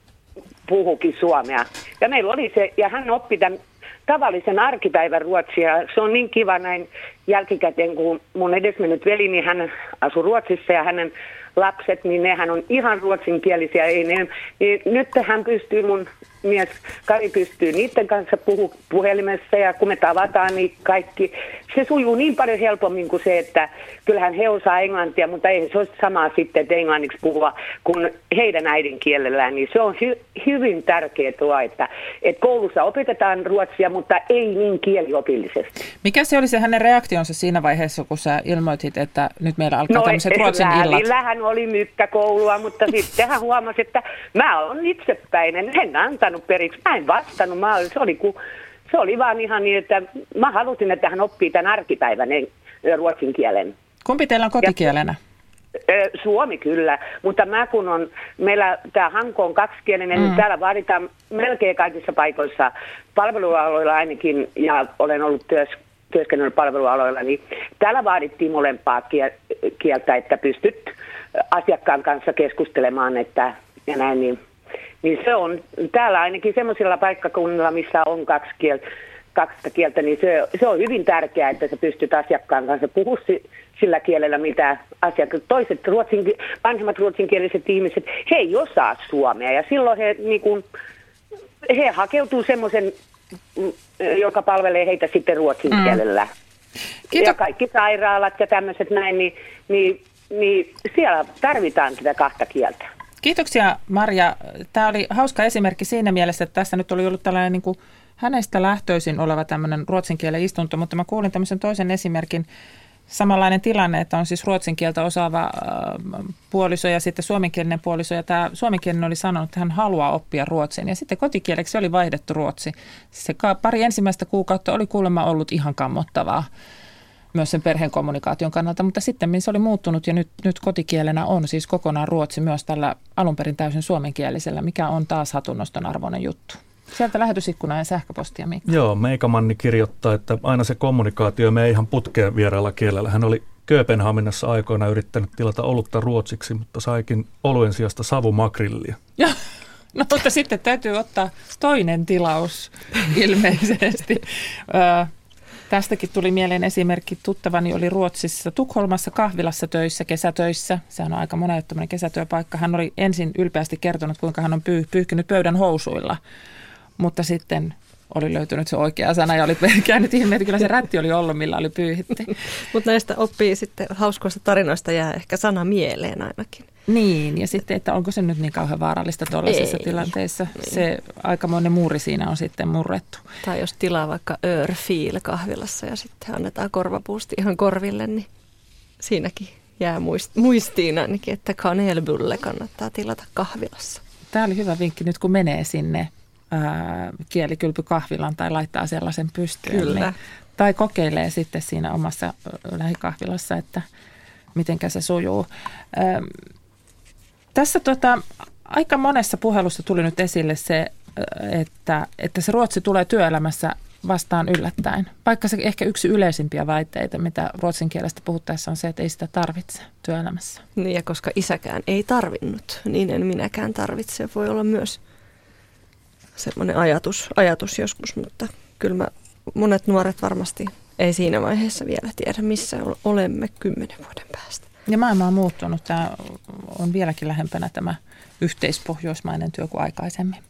puhukin suomea. Ja meillä oli se, ja hän oppi tämän tavallisen arkipäivän ruotsia. Se on niin kiva näin jälkikäteen, kun mun edesmennyt veli, niin hän asui Ruotsissa ja hänen lapset, niin nehän on ihan ruotsinkielisiä. Ei ne, niin nyt hän pystyy, mun mies Kari pystyy niiden kanssa puhu puhelimessa ja kun me tavataan, niin kaikki, se sujuu niin paljon helpommin kuin se, että kyllähän he osaa englantia, mutta ei se ole samaa sitten, että englanniksi puhua kuin heidän äidinkielellään, niin se on hy, hyvin tärkeää tuo, että, että koulussa opetetaan ruotsia, mutta ei niin kieliopillisesti. Mikä se oli se hänen reaktionsa siinä vaiheessa, kun sä ilmoitit, että nyt meillä alkaa no, tämmöiset ruotsin illat? hän oli mykkäkoulua, mutta sitten hän huomasi, että mä olen itsepäinen, en antanut periksi, mä en vastannut, mä, se, oli ku, se oli vaan ihan niin, että mä halusin, että hän oppii tämän arkipäivän ruotsin kielen. Kumpi teillä on kotikielenä? Ja, Suomi kyllä, mutta mä kun on, meillä tämä Hanko on kaksikielinen, niin mm. niin täällä vaaditaan melkein kaikissa paikoissa, palvelualoilla ainakin, ja olen ollut työssä työskennellyt palvelualoilla, niin täällä vaadittiin molempaa kieltä, että pystyt asiakkaan kanssa keskustelemaan, että ja näin, niin, niin se on täällä ainakin semmoisilla paikkakunnilla, missä on kaksi kieltä, kaksi kieltä, niin se, se on hyvin tärkeää, että sä pystyt asiakkaan kanssa puhumaan sillä kielellä, mitä asiakkaat, toiset ruotsin, vanhemmat ruotsinkieliset ihmiset, he ei osaa suomea ja silloin he, niin kuin, he hakeutuu semmoisen, joka palvelee heitä sitten ruotsin mm. kielellä. Kiitos. Ja kaikki sairaalat ja tämmöiset näin, niin, niin niin siellä tarvitaan sitä kahta kieltä. Kiitoksia Marja. Tämä oli hauska esimerkki siinä mielessä, että tässä nyt oli ollut tällainen niin kuin hänestä lähtöisin oleva tämmöinen ruotsin kielen istunto, mutta mä kuulin tämmöisen toisen esimerkin, samanlainen tilanne, että on siis ruotsin kieltä osaava äh, puoliso ja sitten suomenkielinen puoliso. Ja tämä suomenkielinen oli sanonut, että hän haluaa oppia ruotsin. Ja sitten kotikieleksi oli vaihdettu ruotsi. Se pari ensimmäistä kuukautta oli kuulemma ollut ihan kammottavaa myös sen perheen kommunikaation kannalta, mutta sitten se oli muuttunut ja nyt, nyt kotikielenä on siis kokonaan ruotsi myös tällä alun perin täysin suomenkielisellä, mikä on taas hatunnoston arvoinen juttu. Sieltä lähetysikkuna ja sähköpostia, Mikko. Joo, Meikamanni kirjoittaa, että aina se kommunikaatio me ei ihan putkeen vieraalla kielellä. Hän oli Kööpenhaminassa aikoina yrittänyt tilata olutta ruotsiksi, mutta saikin oluen sijasta savumakrillia. No mutta sitten täytyy ottaa toinen tilaus ilmeisesti. Tästäkin tuli mieleen esimerkki. Tuttavani oli Ruotsissa Tukholmassa kahvilassa töissä, kesätöissä. Sehän on aika monettomainen kesätyöpaikka. Hän oli ensin ylpeästi kertonut, kuinka hän on pyy- pyyhkinyt pöydän housuilla. Mutta sitten oli löytynyt se oikea sana ja oli käynyt ilmi, että kyllä se rätti oli ollut, millä oli pyyhitty. Mutta näistä oppii sitten hauskoista tarinoista jää ehkä sana mieleen ainakin. Niin, ja sitten, että onko se nyt niin kauhean vaarallista tuollaisessa Ei, tilanteessa. Niin. Se aikamoinen muuri siinä on sitten murrettu. Tai jos tilaa vaikka Örfiil kahvilassa ja sitten annetaan korvapuusti ihan korville, niin siinäkin jää muistiin ainakin, että kanelbulle kannattaa tilata kahvilassa. Tämä oli hyvä vinkki nyt, kun menee sinne ää, kielikylpykahvilan tai laittaa sellaisen pystyyn. Kyllä. Niin, tai kokeilee sitten siinä omassa lähikahvilassa, että miten se sujuu. Ää, tässä tota, aika monessa puhelussa tuli nyt esille se, että, että se ruotsi tulee työelämässä vastaan yllättäen. Vaikka se ehkä yksi yleisimpiä väitteitä, mitä ruotsin kielestä puhuttaessa on se, että ei sitä tarvitse työelämässä. Niin ja koska isäkään ei tarvinnut, niin en minäkään tarvitse. Voi olla myös semmoinen ajatus, ajatus joskus, mutta kyllä mä, monet nuoret varmasti ei siinä vaiheessa vielä tiedä, missä olemme kymmenen vuoden päästä. Ja maailma on muuttunut. Tämä on vieläkin lähempänä tämä yhteispohjoismainen työ kuin aikaisemmin.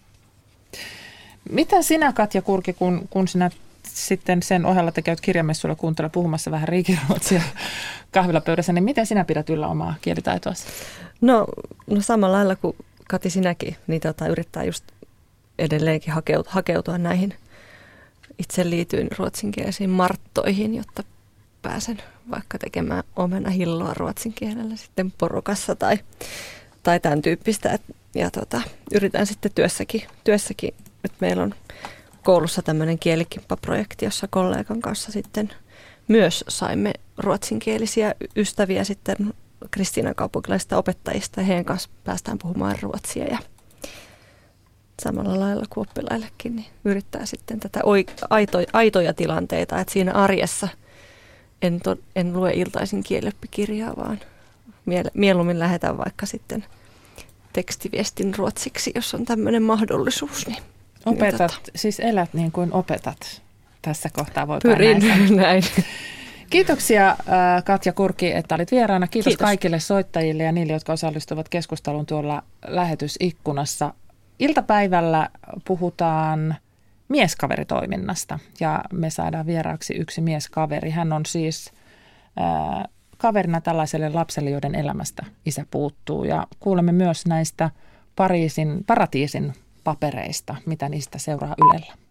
Mitä sinä Katja Kurki, kun, kun sinä sitten sen ohella te käyt kirjamessuilla kuuntele puhumassa vähän riikiruotsia kahvilapöydässä, niin miten sinä pidät yllä omaa kielitaitoa? No, no samalla lailla kuin Kati sinäkin, niin tota, yrittää just edelleenkin hakeutua, hakeutua näihin itse liityin ruotsinkielisiin marttoihin, jotta pääsen vaikka tekemään omena hilloa ruotsin kielellä sitten porukassa tai, tai tämän tyyppistä. Ja tota, yritän sitten työssäkin, työssäkin että meillä on koulussa tämmöinen kielikimppaprojekti, jossa kollegan kanssa sitten myös saimme ruotsinkielisiä ystäviä sitten Kristiinan kaupunkilaisista opettajista ja heidän kanssa päästään puhumaan ruotsia ja samalla lailla kuin oppilaillekin, niin yrittää sitten tätä aitoja, aitoja tilanteita, että siinä arjessa en, to, en lue iltaisin kielioppikirjaa, vaan mieluummin lähetän vaikka sitten tekstiviestin ruotsiksi, jos on tämmöinen mahdollisuus. Niin Opetat, niin, siis elät niin kuin opetat. Tässä kohtaa voi Pyrin näin. näin. Kiitoksia äh, Katja Kurki, että olit vieraana. Kiitos, Kiitos kaikille soittajille ja niille, jotka osallistuvat keskusteluun tuolla lähetysikkunassa. Iltapäivällä puhutaan mieskaveritoiminnasta ja me saadaan vieraaksi yksi mieskaveri. Hän on siis äh, kaverina tällaiselle lapselle, joiden elämästä isä puuttuu ja kuulemme myös näistä Pariisin, Paratiisin papereista, mitä niistä seuraa Ylellä.